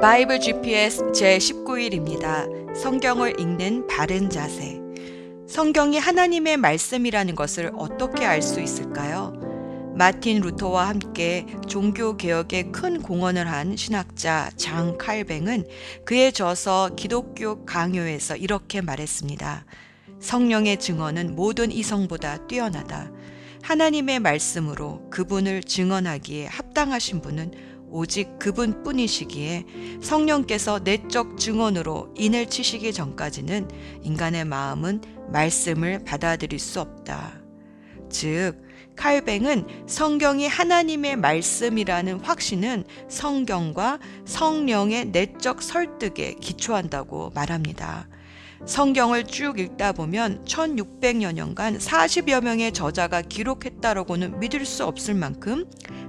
바이블 GPS 제19일입니다. 성경을 읽는 바른 자세. 성경이 하나님의 말씀이라는 것을 어떻게 알 수 있을까요? 마틴 루터와 함께 종교 개혁에 큰 공헌을 한 신학자 장 칼뱅은 그의 저서 기독교 강요에서 이렇게 말했습니다. 성령의 증언은 모든 이성보다 뛰어나다. 하나님의 말씀으로 그분을 증언하기에 합당하신 분은 오직 그분 뿐이시기에 성령께서 내적 증언으로 인을 치시기 전까지는 인간의 마음은 말씀을 받아들일 수 없다. 즉, 칼뱅은 성경이 하나님의 말씀이라는 확신은 성경과 성령의 내적 설득에 기초한다고 말합니다. 성경을 쭉 읽다 보면 1600여 년간 40여 명의 저자가 기록했다라고는 믿을 수 없을 만큼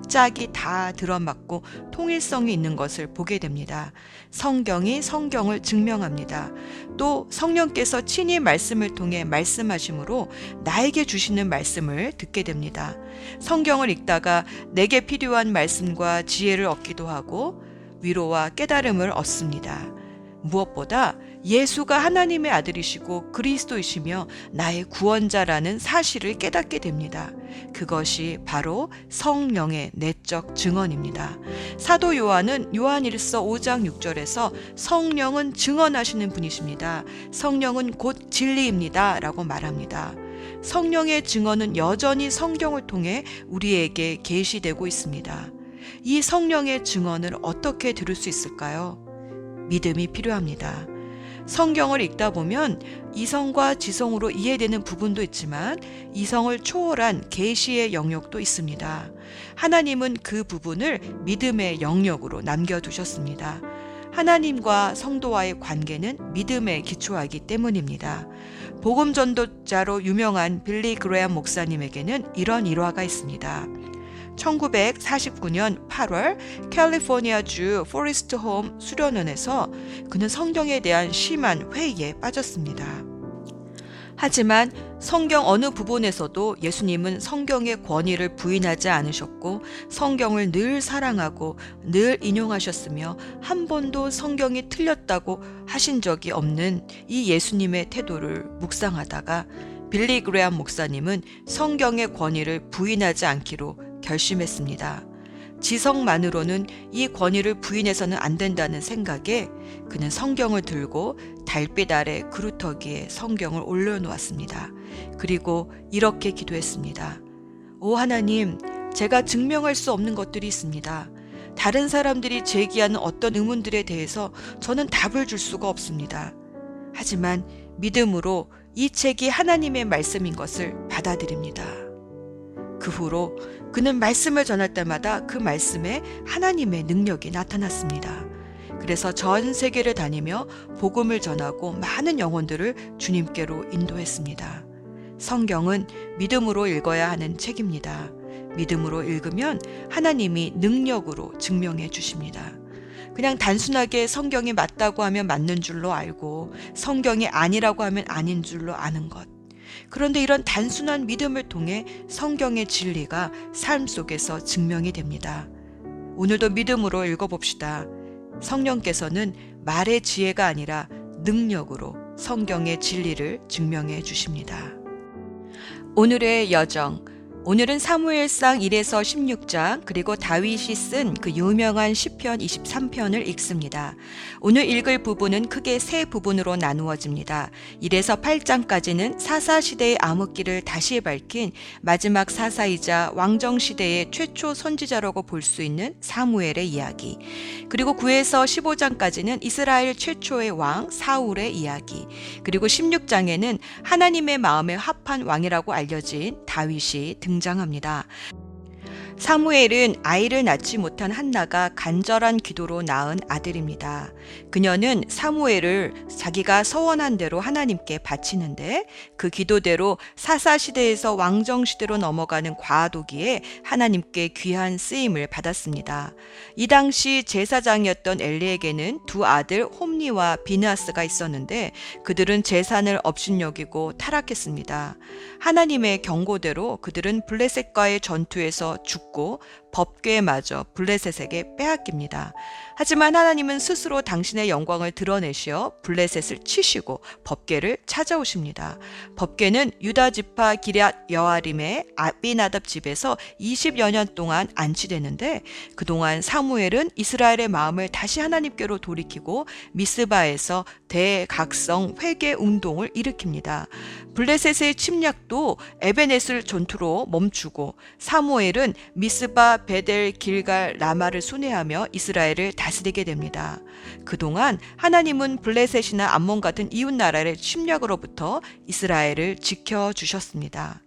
짝이 다 들어맞고 통일성이 있는 것을 보게 됩니다. 성경이 성경을 증명합니다. 또 성령께서 친히 말씀을 통해 말씀하심으로 나에게 주시는 말씀을 듣게 됩니다. 성경을 읽다가 내게 필요한 말씀과 지혜를 얻기도 하고 위로와 깨달음을 얻습니다. 무엇보다 예수가 하나님의 아들이시고 그리스도이시며 나의 구원자라는 사실을 깨닫게 됩니다. 그것이 바로 성령의 내적 증언입니다. 사도 요한은 요한일서 5장 6절에서 성령은 증언하시는 분이십니다. 성령은 곧 진리입니다. 라고 말합니다. 성령의 증언은 여전히 성경을 통해 우리에게 계시되고 있습니다. 이 성령의 증언을 어떻게 들을 수 있을까요? 믿음이 필요합니다. 성경을 읽다 보면 이성과 지성으로 이해되는 부분도 있지만 이성을 초월한 계시의 영역도 있습니다. 하나님은 그 부분을 믿음의 영역으로 남겨두셨습니다. 하나님과 성도와의 관계는 믿음에 기초하기 때문입니다. 복음 전도자로 유명한 빌리 그레암 목사님에게는 이런 일화가 있습니다. 1949년 8월 캘리포니아주 포리스트 홈 수련원에서 그는 성경에 대한 심한 회의에 빠졌습니다. 하지만 성경 어느 부분에서도 예수님은 성경의 권위를 부인하지 않으셨고 성경을 늘 사랑하고 늘 인용하셨으며 한 번도 성경이 틀렸다고 하신 적이 없는 이 예수님의 태도를 묵상하다가 빌리 그레암 목사님은 성경의 권위를 부인하지 않기로 결심했습니다. 지성만으로는 이 권위를 부인해서는 안 된다는 생각에 그는 성경을 들고 달빛 아래 그루터기에 성경을 올려놓았습니다. 그리고 이렇게 기도했습니다. 오 하나님, 제가 증명할 수 없는 것들이 있습니다. 다른 사람들이 제기하는 어떤 의문들에 대해서 저는 답을 줄 수가 없습니다. 하지만 믿음으로 이 책이 하나님의 말씀인 것을 받아들입니다. 그 후로 그는 말씀을 전할 때마다 그 말씀에 하나님의 능력이 나타났습니다. 그래서 전 세계를 다니며 복음을 전하고 많은 영혼들을 주님께로 인도했습니다. 성경은 믿음으로 읽어야 하는 책입니다. 믿음으로 읽으면 하나님이 능력으로 증명해 주십니다. 그냥 단순하게 성경이 맞다고 하면 맞는 줄로 알고 성경이 아니라고 하면 아닌 줄로 아는 것. 그런데 이런 단순한 믿음을 통해 성경의 진리가 삶 속에서 증명이 됩니다. 오늘도 믿음으로 읽어봅시다. 성령께서는 말의 지혜가 아니라 능력으로 성경의 진리를 증명해 주십니다. 오늘의 여정. 오늘은 사무엘상 1에서 16장 그리고 다윗이 쓴 그 유명한 시편 23편을 읽습니다. 오늘 읽을 부분은 크게 세 부분으로 나누어집니다. 1에서 8장까지는 사사 시대의 암흑기를 다시 밝힌 마지막 사사이자 왕정 시대의 최초 선지자라고 볼 수 있는 사무엘의 이야기. 그리고 9에서 15장까지는 이스라엘 최초의 왕 사울의 이야기. 그리고 16장에는 하나님의 마음에 합한 왕이라고 알려진 다윗이 등 등장합니다. 사무엘은 아이를 낳지 못한 한나가 간절한 기도로 낳은 아들입니다. 그녀는 사무엘을 자기가 서원한 대로 하나님께 바치는데 그 기도대로 사사 시대에서 왕정 시대로 넘어가는 과도기에 하나님께 귀한 쓰임을 받았습니다. 이 당시 제사장이었던 엘리에게는 두 아들 홈니와 비나스가 있었는데 그들은 재산을 업신여기고 타락했습니다. 하나님의 경고대로 그들은 블레셋과의 전투에서 죽고 को 법궤마저 블레셋에게 빼앗깁니다. 하지만 하나님은 스스로 당신의 영광을 드러내시어 블레셋을 치시고 법궤를 찾아오십니다. 법궤는 유다 지파 기럇 여아림의 아비나답 집에서 20여 년 동안 안치되는데 그동안 사무엘은 이스라엘의 마음을 다시 하나님께로 돌이키고 미스바에서 대각성 회개 운동을 일으킵니다. 블레셋의 침략도 에베넷을 전투로 멈추고 사무엘은 미스바 베델 길갈 라마를 순회하며 이스라엘을 다스리게 됩니다. 그동안 하나님은 블레셋이나 암몬 같은 이웃 나라의 침략으로부터 이스라엘을 지켜 주셨습니다.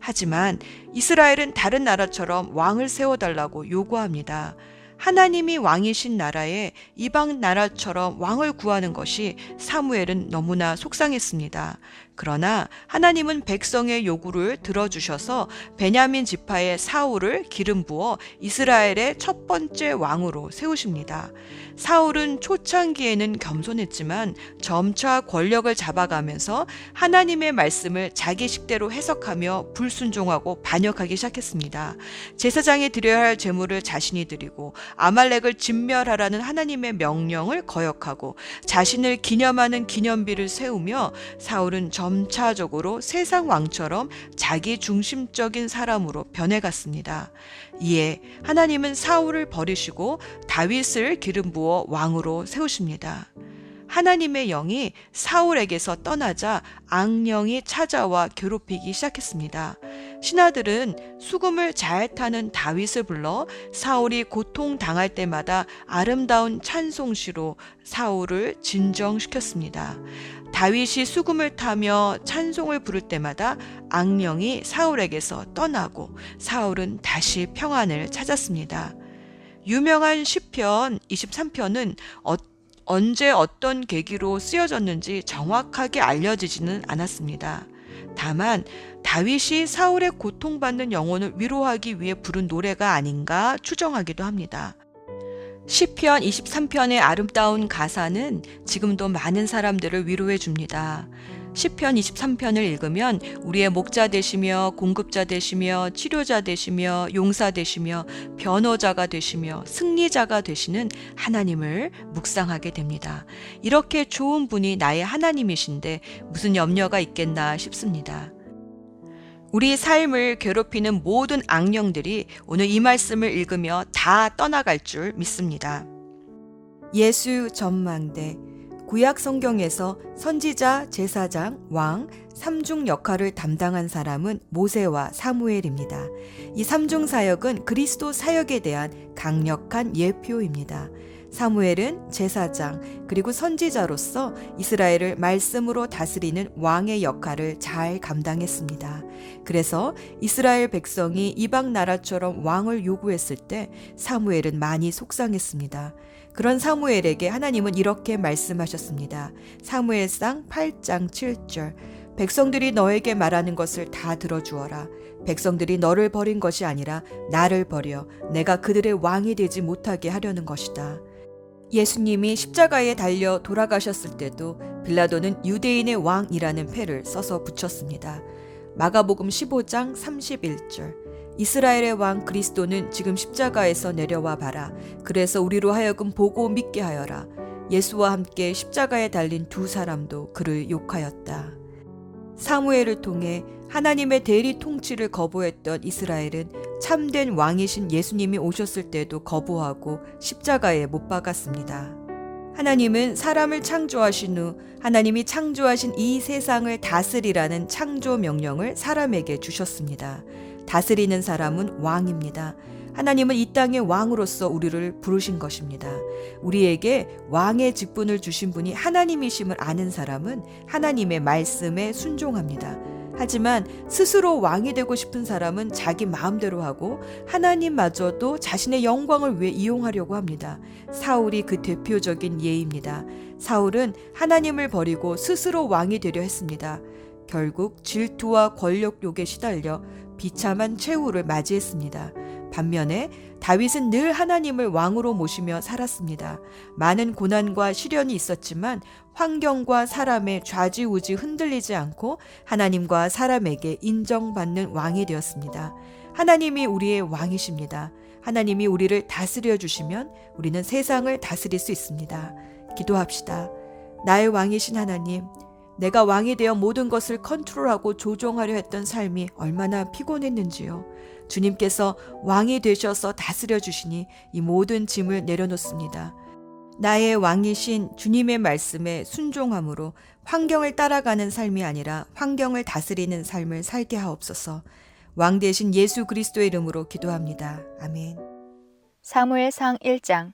하지만 이스라엘은 다른 나라처럼 왕을 세워달라고 요구합니다. 하나님이 왕이신 나라에 이방 나라처럼 왕을 구하는 것이 사무엘은 너무나 속상했습니다. 그러나 하나님은 백성의 요구를 들어주셔서 베냐민 지파의 사울을 기름 부어 이스라엘의 첫 번째 왕으로 세우십니다. 사울은 초창기에는 겸손했지만 점차 권력을 잡아가면서 하나님의 말씀을 자기 식대로 해석하며 불순종하고 반역하기 시작했습니다. 제사장이 드려야 할 제물을 자신이 드리고 아말렉을 진멸하라는 하나님의 명령을 거역하고 자신을 기념하는 기념비를 세우며 사울은 점차적으로 세상 왕처럼 자기 중심적인 사람으로 변해갔습니다. 이에 하나님은 사울을 버리시고 다윗을 기름 부어 왕으로 세우십니다. 하나님의 영이 사울에게서 떠나자 악령이 찾아와 괴롭히기 시작했습니다. 신하들은 수금을 잘 타는 다윗을 불러 사울이 고통 당할 때마다 아름다운 찬송시로 사울을 진정시켰습니다. 다윗이 수금을 타며 찬송을 부를 때마다 악령이 사울에게서 떠나고 사울은 다시 평안을 찾았습니다. 유명한 시편 23편은 어, 언제 어떤 계기로 쓰여졌는지 정확하게 알려지지는 않았습니다. 다만 다윗이 사울의 고통받는 영혼을 위로하기 위해 부른 노래가 아닌가 추정하기도 합니다. 시편 23편의 아름다운 가사는 지금도 많은 사람들을 위로해 줍니다. 시편 23편을 읽으면 우리의 목자 되시며 공급자 되시며 치료자 되시며 용사 되시며 변호자가 되시며 승리자가 되시는 하나님을 묵상하게 됩니다. 이렇게 좋은 분이 나의 하나님이신데 무슨 염려가 있겠나 싶습니다. 우리 삶을 괴롭히는 모든 악령들이 오늘 이 말씀을 읽으며 다 떠나갈 줄 믿습니다. 예수 전망대 구약 성경에서 선지자, 제사장, 왕, 삼중 역할을 담당한 사람은 모세와 사무엘입니다. 이 삼중 사역은 그리스도 사역에 대한 강력한 예표입니다. 사무엘은 제사장 그리고 선지자로서 이스라엘을 말씀으로 다스리는 왕의 역할을 잘 감당했습니다. 그래서 이스라엘 백성이 이방 나라처럼 왕을 요구했을 때 사무엘은 많이 속상했습니다. 그런 사무엘에게 하나님은 이렇게 말씀하셨습니다. 사무엘상 8장 7절 백성들이 너에게 말하는 것을 다 들어주어라. 백성들이 너를 버린 것이 아니라 나를 버려 내가 그들의 왕이 되지 못하게 하려는 것이다. 예수님이 십자가에 달려 돌아가셨을 때도 빌라도는 유대인의 왕이라는 패를 써서 붙였습니다. 마가복음 15장 31절 이스라엘의 왕 그리스도는 지금 십자가에서 내려와 봐라. 그래서 우리로 하여금 보고 믿게 하여라. 예수와 함께 십자가에 달린 두 사람도 그를 욕하였다. 사무엘을 통해 하나님의 대리 통치를 거부했던 이스라엘은 참된 왕이신 예수님이 오셨을 때도 거부하고 십자가에 못 박았습니다. 하나님은 사람을 창조하신 후 하나님이 창조하신 이 세상을 다스리라는 창조 명령을 사람에게 주셨습니다. 다스리는 사람은 왕입니다. 하나님은 이 땅의 왕으로서 우리를 부르신 것입니다. 우리에게 왕의 직분을 주신 분이 하나님이심을 아는 사람은 하나님의 말씀에 순종합니다. 하지만 스스로 왕이 되고 싶은 사람은 자기 마음대로 하고 하나님마저도 자신의 영광을 위해 이용하려고 합니다. 사울이 그 대표적인 예입니다. 사울은 하나님을 버리고 스스로 왕이 되려 했습니다. 결국 질투와 권력욕에 시달려 비참한 최후를 맞이했습니다. 반면에 다윗은 늘 하나님을 왕으로 모시며 살았습니다. 많은 고난과 시련이 있었지만 환경과 사람의 좌지우지 흔들리지 않고 하나님과 사람에게 인정받는 왕이 되었습니다. 하나님이 우리의 왕이십니다. 하나님이 우리를 다스려 주시면 우리는 세상을 다스릴 수 있습니다. 기도합시다. 나의 왕이신 하나님, 내가 왕이 되어 모든 것을 컨트롤하고 조종하려 했던 삶이 얼마나 피곤했는지요. 주님께서 왕이 되셔서 다스려 주시니 이 모든 짐을 내려놓습니다. 나의 왕이신 주님의 말씀에 순종함으로 환경을 따라가는 삶이 아니라 환경을 다스리는 삶을 살게 하옵소서. 왕 대신 예수 그리스도의 이름으로 기도합니다. 아멘. 사무엘상 1장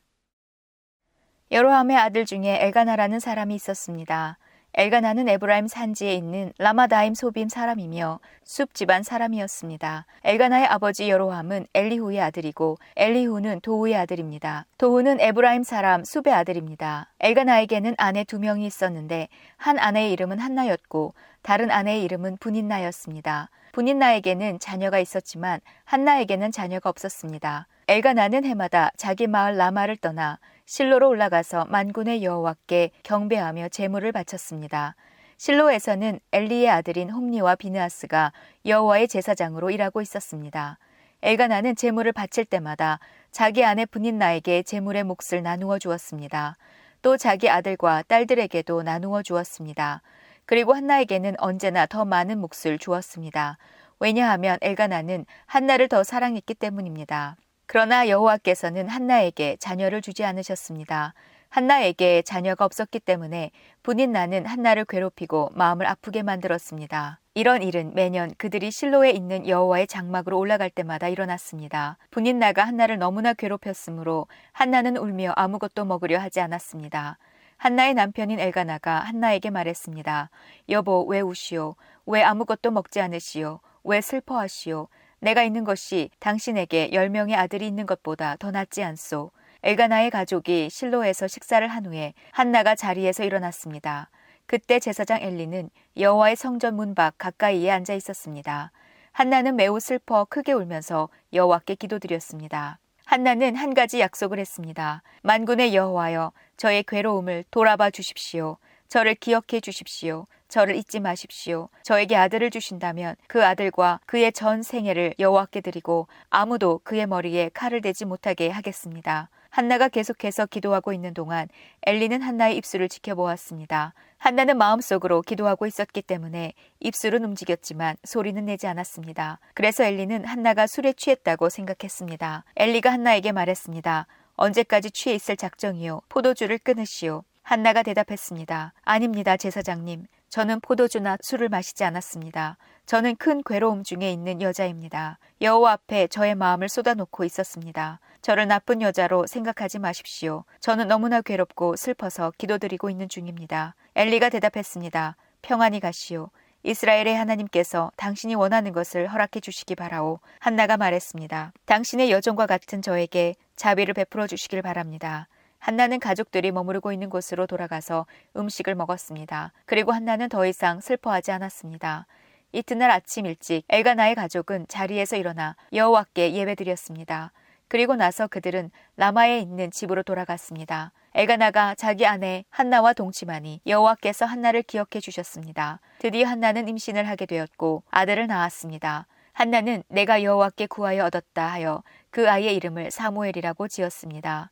여로함의 아들 중에 엘가나라는 사람이 있었습니다. 엘가나는 에브라임 산지에 있는 라마다임 소빔 사람이며 숩 집안 사람이었습니다. 엘가나의 아버지 여로함은 엘리후의 아들이고 엘리후는 도후의 아들입니다. 도후는 에브라임 사람 숩의 아들입니다. 엘가나에게는 아내 두 명이 있었는데 한 아내의 이름은 한나였고 다른 아내의 이름은 브닌나였습니다. 브닌나에게는 자녀가 있었지만 한나에게는 자녀가 없었습니다. 엘가나는 해마다 자기 마을 라마를 떠나 실로로 올라가서 만군의 여호와께 경배하며 제물을 바쳤습니다. 실로에서는 엘리의 아들인 홈니와 비느하스가 여호와의 제사장으로 일하고 있었습니다. 엘가나는 제물을 바칠 때마다 자기 아내 분인 나에게 제물의 몫을 나누어 주었습니다. 또 자기 아들과 딸들에게도 나누어 주었습니다. 그리고 한나에게는 언제나 더 많은 몫을 주었습니다. 왜냐하면 엘가나는 한나를 더 사랑했기 때문입니다. 그러나 여호와께서는 한나에게 자녀를 주지 않으셨습니다. 한나에게 자녀가 없었기 때문에 분인 나는 한나를 괴롭히고 마음을 아프게 만들었습니다. 이런 일은 매년 그들이 실로에 있는 여호와의 장막으로 올라갈 때마다 일어났습니다. 분인 나가 한나를 너무나 괴롭혔으므로 한나는 울며 아무것도 먹으려 하지 않았습니다. 한나의 남편인 엘가나가 한나에게 말했습니다. 여보, 왜 우시오? 왜 아무것도 먹지 않으시오? 왜 슬퍼하시오? 내가 있는 것이 당신에게 열 명의 아들이 있는 것보다 더 낫지 않소. 엘가나의 가족이 실로에서 식사를 한 후에 한나가 자리에서 일어났습니다. 그때 제사장 엘리는 여호와의 성전 문 밖 가까이에 앉아 있었습니다. 한나는 매우 슬퍼 크게 울면서 여호와께 기도드렸습니다. 한나는 한 가지 약속을 했습니다. 만군의 여호와여, 저의 괴로움을 돌아봐 주십시오. 저를 기억해 주십시오. 저를 잊지 마십시오. 저에게 아들을 주신다면 그 아들과 그의 전 생애를 여호와께 드리고 아무도 그의 머리에 칼을 대지 못하게 하겠습니다. 한나가 계속해서 기도하고 있는 동안 엘리는 한나의 입술을 지켜보았습니다. 한나는 마음속으로 기도하고 있었기 때문에 입술은 움직였지만 소리는 내지 않았습니다. 그래서 엘리는 한나가 술에 취했다고 생각했습니다. 엘리가 한나에게 말했습니다. 언제까지 취해 있을 작정이요? 포도주를 끊으시오. 한나가 대답했습니다. 아닙니다, 제사장님. 저는 포도주나 술을 마시지 않았습니다. 저는 큰 괴로움 중에 있는 여자입니다. 여호와 앞에 저의 마음을 쏟아놓고 있었습니다. 저를 나쁜 여자로 생각하지 마십시오. 저는 너무나 괴롭고 슬퍼서 기도드리고 있는 중입니다. 엘리가 대답했습니다. 평안히 가시오. 이스라엘의 하나님께서 당신이 원하는 것을 허락해 주시기 바라오. 한나가 말했습니다. 당신의 여종과 같은 저에게 자비를 베풀어 주시길 바랍니다. 한나는 가족들이 머무르고 있는 곳으로 돌아가서 음식을 먹었습니다. 그리고 한나는 더 이상 슬퍼하지 않았습니다. 이튿날 아침 일찍 엘가나의 가족은 자리에서 일어나 여호와께 예배드렸습니다. 그리고 나서 그들은 라마에 있는 집으로 돌아갔습니다. 엘가나가 자기 아내 한나와 동침하니 여호와께서 한나를 기억해 주셨습니다. 드디어 한나는 임신을 하게 되었고 아들을 낳았습니다. 한나는 내가 여호와께 구하여 얻었다 하여 그 아이의 이름을 사무엘이라고 지었습니다.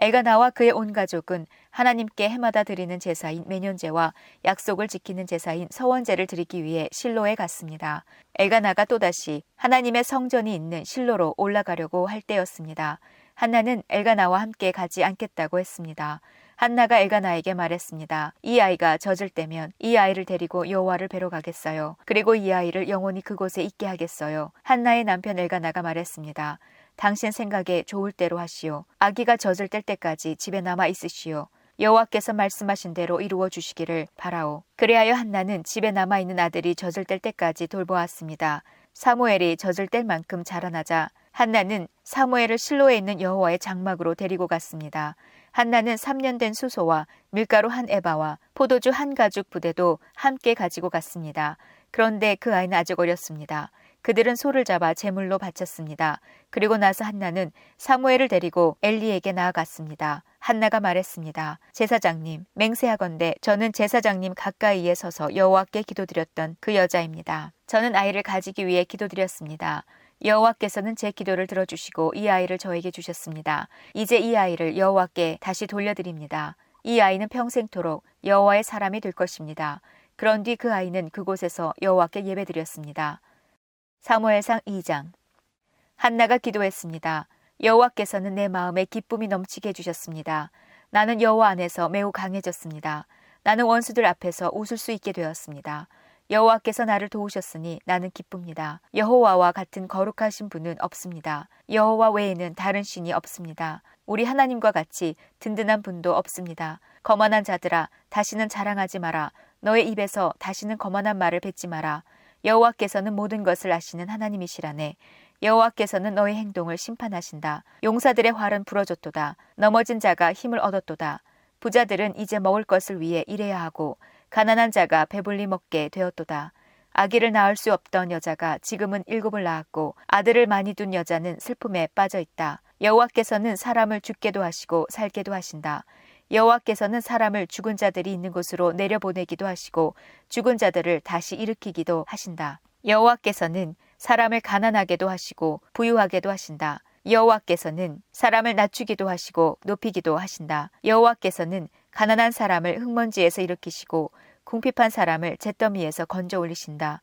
엘가나와 그의 온 가족은 하나님께 해마다 드리는 제사인 매년제와 약속을 지키는 제사인 서원제를 드리기 위해 실로에 갔습니다. 엘가나가 또다시 하나님의 성전이 있는 실로로 올라가려고 할 때였습니다. 한나는 엘가나와 함께 가지 않겠다고 했습니다. 한나가 엘가나에게 말했습니다. 이 아이가 젖을 때면 이 아이를 데리고 여호와를 뵈러 가겠어요. 그리고 이 아이를 영원히 그곳에 있게 하겠어요. 한나의 남편 엘가나가 말했습니다. 당신 생각에 좋을 대로 하시오. 아기가 젖을 뗄 때까지 집에 남아 있으시오. 여호와께서 말씀하신 대로 이루어 주시기를 바라오. 그리하여 한나는 집에 남아 있는 아들이 젖을 뗄 때까지 돌보았습니다. 사무엘이 젖을 뗄 만큼 자라나자 한나는 사무엘을 실로에 있는 여호와의 장막으로 데리고 갔습니다. 한나는 3년 된 수소와 밀가루 한 에바와 포도주 한 가죽 부대도 함께 가지고 갔습니다. 그런데 그 아이는 아직 어렸습니다. 그들은 소를 잡아 제물로 바쳤습니다. 그리고 나서 한나는 사무엘을 데리고 엘리에게 나아갔습니다. 한나가 말했습니다. 제사장님, 맹세하건대 저는 제사장님 가까이에 서서 여호와께 기도드렸던 그 여자입니다. 저는 아이를 가지기 위해 기도드렸습니다. 여호와께서는 제 기도를 들어주시고 이 아이를 저에게 주셨습니다. 이제 이 아이를 여호와께 다시 돌려드립니다. 이 아이는 평생토록 여호와의 사람이 될 것입니다. 그런 뒤 그 아이는 그곳에서 여호와께 예배드렸습니다. 사무엘상 2장 한나가 기도했습니다. 여호와께서는 내 마음에 기쁨이 넘치게 해주셨습니다. 나는 여호와 안에서 매우 강해졌습니다. 나는 원수들 앞에서 웃을 수 있게 되었습니다. 여호와께서 나를 도우셨으니 나는 기쁩니다. 여호와와 같은 거룩하신 분은 없습니다. 여호와 외에는 다른 신이 없습니다. 우리 하나님과 같이 든든한 분도 없습니다. 거만한 자들아 다시는 자랑하지 마라. 너의 입에서 다시는 거만한 말을 뱉지 마라. 여호와께서는 모든 것을 아시는 하나님이시라네. 여호와께서는 너의 행동을 심판하신다. 용사들의 활은 부러졌도다. 넘어진 자가 힘을 얻었도다. 부자들은 이제 먹을 것을 위해 일해야 하고 가난한 자가 배불리 먹게 되었도다. 아기를 낳을 수 없던 여자가 지금은 일곱을 낳았고 아들을 많이 둔 여자는 슬픔에 빠져 있다. 여호와께서는 사람을 죽게도 하시고 살게도 하신다. 여호와께서는 사람을 죽은 자들이 있는 곳으로 내려보내기도 하시고 죽은 자들을 다시 일으키기도 하신다. 여호와께서는 사람을 가난하게도 하시고 부유하게도 하신다. 여호와께서는 사람을 낮추기도 하시고 높이기도 하신다. 여호와께서는 가난한 사람을 흙먼지에서 일으키시고 궁핍한 사람을 잿더미에서 건져 올리신다.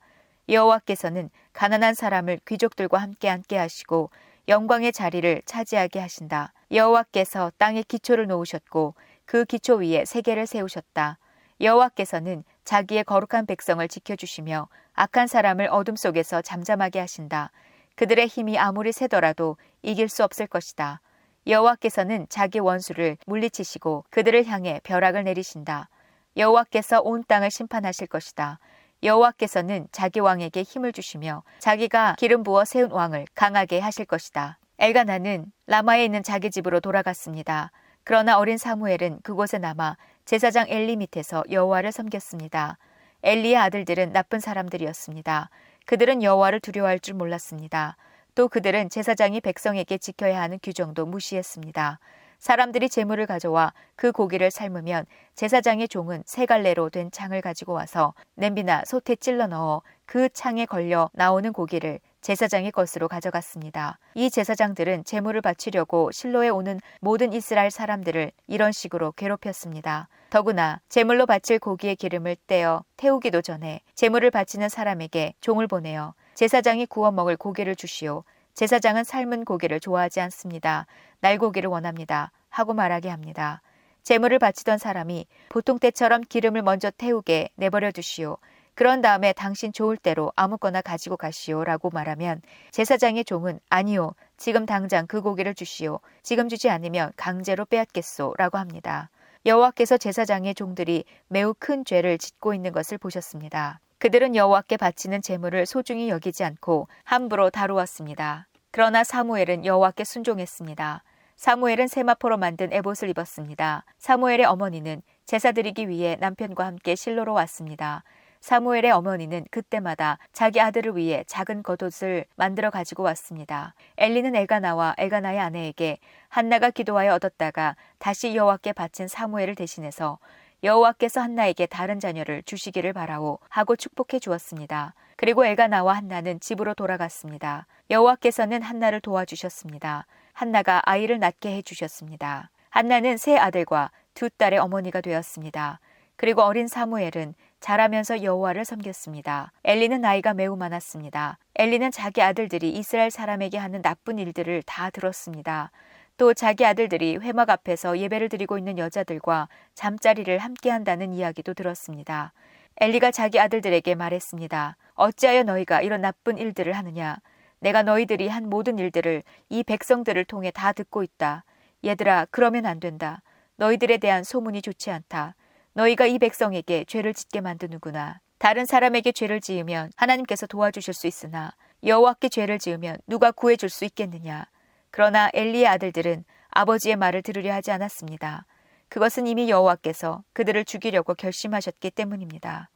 여호와께서는 가난한 사람을 귀족들과 함께 앉게 하시고 영광의 자리를 차지하게 하신다. 여호와께서 땅에 기초를 놓으셨고 그 기초 위에 세계를 세우셨다. 여호와께서는 자기의 거룩한 백성을 지켜주시며 악한 사람을 어둠 속에서 잠잠하게 하신다. 그들의 힘이 아무리 세더라도 이길 수 없을 것이다. 여호와께서는 자기 원수를 물리치시고 그들을 향해 벼락을 내리신다. 여호와께서 온 땅을 심판하실 것이다. 여호와께서는 자기 왕에게 힘을 주시며 자기가 기름 부어 세운 왕을 강하게 하실 것이다. 엘가나는 라마에 있는 자기 집으로 돌아갔습니다. 그러나 어린 사무엘은 그곳에 남아 제사장 엘리 밑에서 여호와를 섬겼습니다. 엘리의 아들들은 나쁜 사람들이었습니다. 그들은 여호와를 두려워할 줄 몰랐습니다. 또 그들은 제사장이 백성에게 지켜야 하는 규정도 무시했습니다. 사람들이 재물을 가져와 그 고기를 삶으면 제사장의 종은 세 갈래로 된 창을 가지고 와서 냄비나 솥에 찔러 넣어 그 창에 걸려 나오는 고기를 제사장의 것으로 가져갔습니다. 이 제사장들은 재물을 바치려고 실로에 오는 모든 이스라엘 사람들을 이런 식으로 괴롭혔습니다. 더구나 제물로 바칠 고기의 기름을 떼어 태우기도 전에 제물을 바치는 사람에게 종을 보내어 제사장이 구워 먹을 고기를 주시오. 제사장은 삶은 고기를 좋아하지 않습니다. 날고기를 원합니다. 하고 말하게 합니다. 제물을 바치던 사람이 보통 때처럼 기름을 먼저 태우게 내버려 두시오. 그런 다음에 당신 좋을 대로 아무거나 가지고 가시오. 라고 말하면 제사장의 종은 아니요. 지금 당장 그 고기를 주시오. 지금 주지 않으면 강제로 빼앗겠소. 라고 합니다. 여호와께서 제사장의 종들이 매우 큰 죄를 짓고 있는 것을 보셨습니다. 그들은 여호와께 바치는 제물을 소중히 여기지 않고 함부로 다루었습니다. 그러나 사무엘은 여호와께 순종했습니다. 사무엘은 세마포로 만든 에봇을 입었습니다. 사무엘의 어머니는 제사 드리기 위해 남편과 함께 실로로 왔습니다. 사무엘의 어머니는 그때마다 자기 아들을 위해 작은 겉옷을 만들어 가지고 왔습니다. 엘리는 엘가나와 엘가나의 아내에게 한나가 기도하여 얻었다가 다시 여호와께 바친 사무엘을 대신해서 여호와께서 한나에게 다른 자녀를 주시기를 바라오 하고 축복해 주었습니다. 그리고 엘가나와 한나는 집으로 돌아갔습니다. 여호와께서는 한나를 도와주셨습니다. 한나가 아이를 낳게 해 주셨습니다. 한나는 세 아들과 두 딸의 어머니가 되었습니다. 그리고 어린 사무엘은 자라면서 여호와를 섬겼습니다. 엘리는 나이가 매우 많았습니다. 엘리는 자기 아들들이 이스라엘 사람에게 하는 나쁜 일들을 다 들었습니다. 또 자기 아들들이 회막 앞에서 예배를 드리고 있는 여자들과 잠자리를 함께 한다는 이야기도 들었습니다. 엘리가 자기 아들들에게 말했습니다. 어찌하여 너희가 이런 나쁜 일들을 하느냐? 내가 너희들이 한 모든 일들을 이 백성들을 통해 다 듣고 있다. 얘들아, 그러면 안 된다. 너희들에 대한 소문이 좋지 않다. 너희가 이 백성에게 죄를 짓게 만드는구나. 다른 사람에게 죄를 지으면 하나님께서 도와주실 수 있으나 여호와께 죄를 지으면 누가 구해줄 수 있겠느냐. 그러나 엘리의 아들들은 아버지의 말을 들으려 하지 않았습니다. 그것은 이미 여호와께서 그들을 죽이려고 결심하셨기 때문입니다.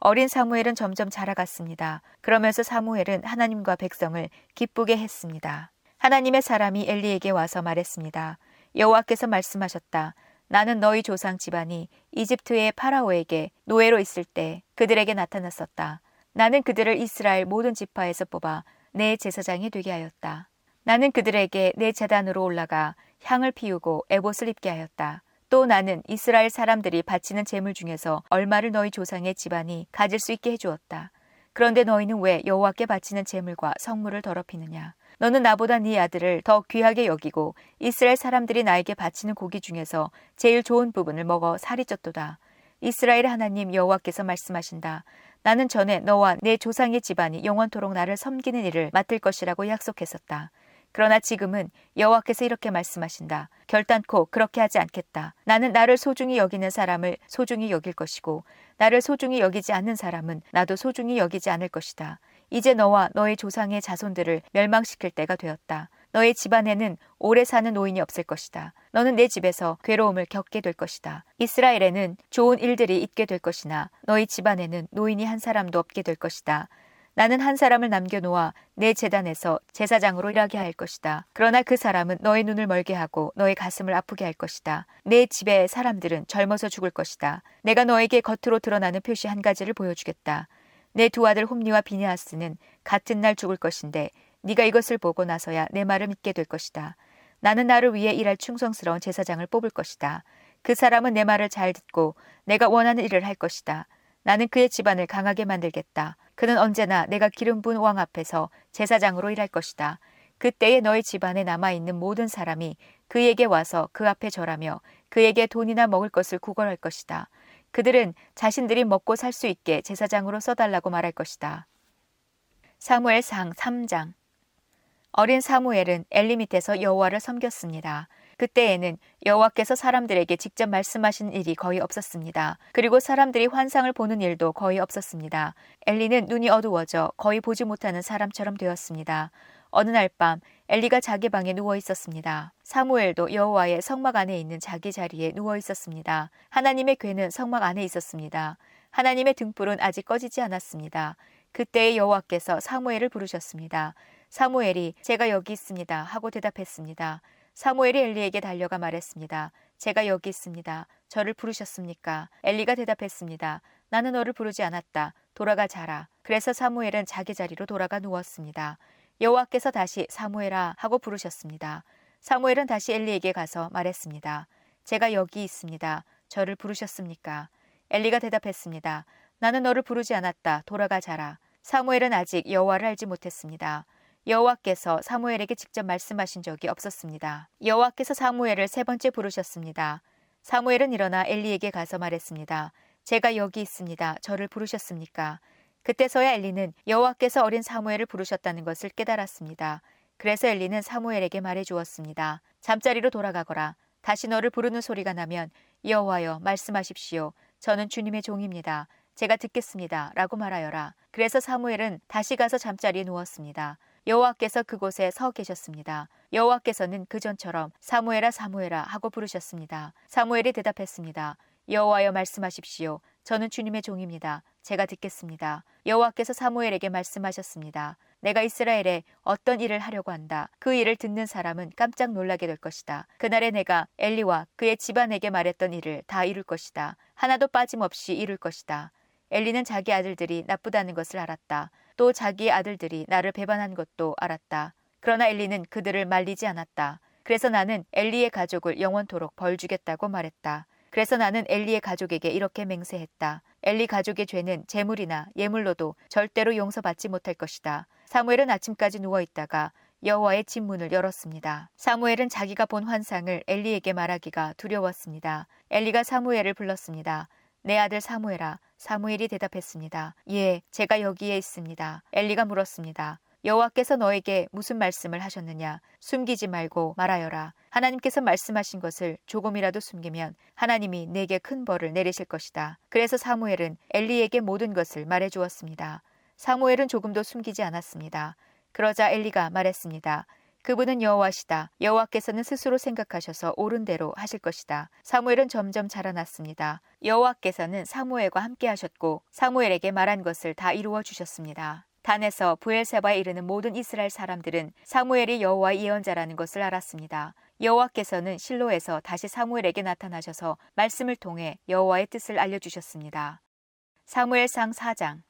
어린 사무엘은 점점 자라갔습니다. 그러면서 사무엘은 하나님과 백성을 기쁘게 했습니다. 하나님의 사람이 엘리에게 와서 말했습니다. 여호와께서 말씀하셨다. 나는 너희 조상 집안이 이집트의 파라오에게 노예로 있을 때 그들에게 나타났었다. 나는 그들을 이스라엘 모든 지파에서 뽑아 내 제사장이 되게 하였다. 나는 그들에게 내 재단으로 올라가 향을 피우고 에봇을 입게 하였다. 또 나는 이스라엘 사람들이 바치는 제물 중에서 얼마를 너희 조상의 집안이 가질 수 있게 해주었다. 그런데 너희는 왜 여호와께 바치는 제물과 성물을 더럽히느냐? 너는 나보다 네 아들을 더 귀하게 여기고 이스라엘 사람들이 나에게 바치는 고기 중에서 제일 좋은 부분을 먹어 살이 쪘도다. 이스라엘 하나님 여호와께서 말씀하신다. 나는 전에 너와 내 조상의 집안이 영원토록 나를 섬기는 일을 맡을 것이라고 약속했었다. 그러나 지금은 여호와께서 이렇게 말씀하신다. 결단코 그렇게 하지 않겠다. 나는 나를 소중히 여기는 사람을 소중히 여길 것이고 나를 소중히 여기지 않는 사람은 나도 소중히 여기지 않을 것이다. 이제 너와 너의 조상의 자손들을 멸망시킬 때가 되었다. 너의 집안에는 오래 사는 노인이 없을 것이다. 너는 내 집에서 괴로움을 겪게 될 것이다. 이스라엘에는 좋은 일들이 있게 될 것이나 너희 집안에는 노인이 한 사람도 없게 될 것이다. 나는 한 사람을 남겨놓아 내 재단에서 제사장으로 일하게 할 것이다. 그러나 그 사람은 너의 눈을 멀게 하고 너의 가슴을 아프게 할 것이다. 내 집의 사람들은 젊어서 죽을 것이다. 내가 너에게 겉으로 드러나는 표시 한 가지를 보여주겠다. 내 두 아들 홈니와 비니아스는 같은 날 죽을 것인데 네가 이것을 보고 나서야 내 말을 믿게 될 것이다. 나는 나를 위해 일할 충성스러운 제사장을 뽑을 것이다. 그 사람은 내 말을 잘 듣고 내가 원하는 일을 할 것이다. 나는 그의 집안을 강하게 만들겠다. 그는 언제나 내가 기름 부은 왕 앞에서 제사장으로 일할 것이다. 그때에 너희 집안에 남아있는 모든 사람이 그에게 와서 그 앞에 절하며 그에게 돈이나 먹을 것을 구걸할 것이다. 그들은 자신들이 먹고 살 수 있게 제사장으로 써달라고 말할 것이다. 사무엘상 3장 어린 사무엘은 엘리 밑에서 여호와를 섬겼습니다. 그때에는 여호와께서 사람들에게 직접 말씀하신 일이 거의 없었습니다. 그리고 사람들이 환상을 보는 일도 거의 없었습니다. 엘리는 눈이 어두워져 거의 보지 못하는 사람처럼 되었습니다. 어느 날 밤 엘리가 자기 방에 누워 있었습니다. 사무엘도 여호와의 성막 안에 있는 자기 자리에 누워 있었습니다. 하나님의 괴는 성막 안에 있었습니다. 하나님의 등불은 아직 꺼지지 않았습니다. 그때의 여호와께서 사무엘을 부르셨습니다. 사무엘이 제가 여기 있습니다 하고 대답했습니다. 사무엘이 엘리에게 달려가 말했습니다. 제가 여기 있습니다. 저를 부르셨습니까? 엘리가 대답했습니다. 나는 너를 부르지 않았다. 돌아가 자라. 그래서 사무엘은 자기 자리로 돌아가 누웠습니다. 여호와께서 다시 사무엘아 하고 부르셨습니다. 사무엘은 다시 엘리에게 가서 말했습니다. 제가 여기 있습니다. 저를 부르셨습니까? 엘리가 대답했습니다. 나는 너를 부르지 않았다. 돌아가 자라. 사무엘은 아직 여호와를 알지 못했습니다. 여호와께서 사무엘에게 직접 말씀하신 적이 없었습니다. 여호와께서 사무엘을 세 번째 부르셨습니다. 사무엘은 일어나 엘리에게 가서 말했습니다. 제가 여기 있습니다. 저를 부르셨습니까? 그때서야 엘리는 여호와께서 어린 사무엘을 부르셨다는 것을 깨달았습니다. 그래서 엘리는 사무엘에게 말해 주었습니다. 잠자리로 돌아가거라. 다시 너를 부르는 소리가 나면 여호와여 말씀하십시오. 저는 주님의 종입니다. 제가 듣겠습니다. 라고 말하여라. 그래서 사무엘은 다시 가서 잠자리에 누웠습니다. 여호와께서 그곳에 서 계셨습니다. 여호와께서는 그전처럼 사무엘아 사무엘아 하고 부르셨습니다. 사무엘이 대답했습니다. 여호와여 말씀하십시오. 저는 주님의 종입니다. 제가 듣겠습니다. 여호와께서 사무엘에게 말씀하셨습니다. 내가 이스라엘에 어떤 일을 하려고 한다. 그 일을 듣는 사람은 깜짝 놀라게 될 것이다. 그날에 내가 엘리와 그의 집안에게 말했던 일을 다 이룰 것이다. 하나도 빠짐없이 이룰 것이다. 엘리는 자기 아들들이 나쁘다는 것을 알았다. 또 자기 아들들이 나를 배반한 것도 알았다. 그러나 엘리는 그들을 말리지 않았다. 그래서 나는 엘리의 가족을 영원토록 벌 주겠다고 말했다. 그래서 나는 엘리의 가족에게 이렇게 맹세했다. 엘리 가족의 죄는 재물이나 예물로도 절대로 용서받지 못할 것이다. 사무엘은 아침까지 누워 있다가 여호와의 집 문을 열었습니다. 사무엘은 자기가 본 환상을 엘리에게 말하기가 두려웠습니다. 엘리가 사무엘을 불렀습니다. 내 아들 사무엘아. 사무엘이 대답했습니다. 예, 제가 여기에 있습니다. 엘리가 물었습니다. 여호와께서 너에게 무슨 말씀을 하셨느냐? 숨기지 말고 말하여라. 하나님께서 말씀하신 것을 조금이라도 숨기면 하나님이 내게 큰 벌을 내리실 것이다. 그래서 사무엘은 엘리에게 모든 것을 말해 주었습니다. 사무엘은 조금도 숨기지 않았습니다. 그러자 엘리가 말했습니다. 그분은 여호와시다. 여호와께서는 스스로 생각하셔서 옳은 대로 하실 것이다. 사무엘은 점점 자라났습니다. 여호와께서는 사무엘과 함께 하셨고 사무엘에게 말한 것을 다 이루어 주셨습니다. 단에서 부엘세바에 이르는 모든 이스라엘 사람들은 사무엘이 여호와의 예언자라는 것을 알았습니다. 여호와께서는 실로에서 다시 사무엘에게 나타나셔서 말씀을 통해 여호와의 뜻을 알려주셨습니다. 사무엘상 4장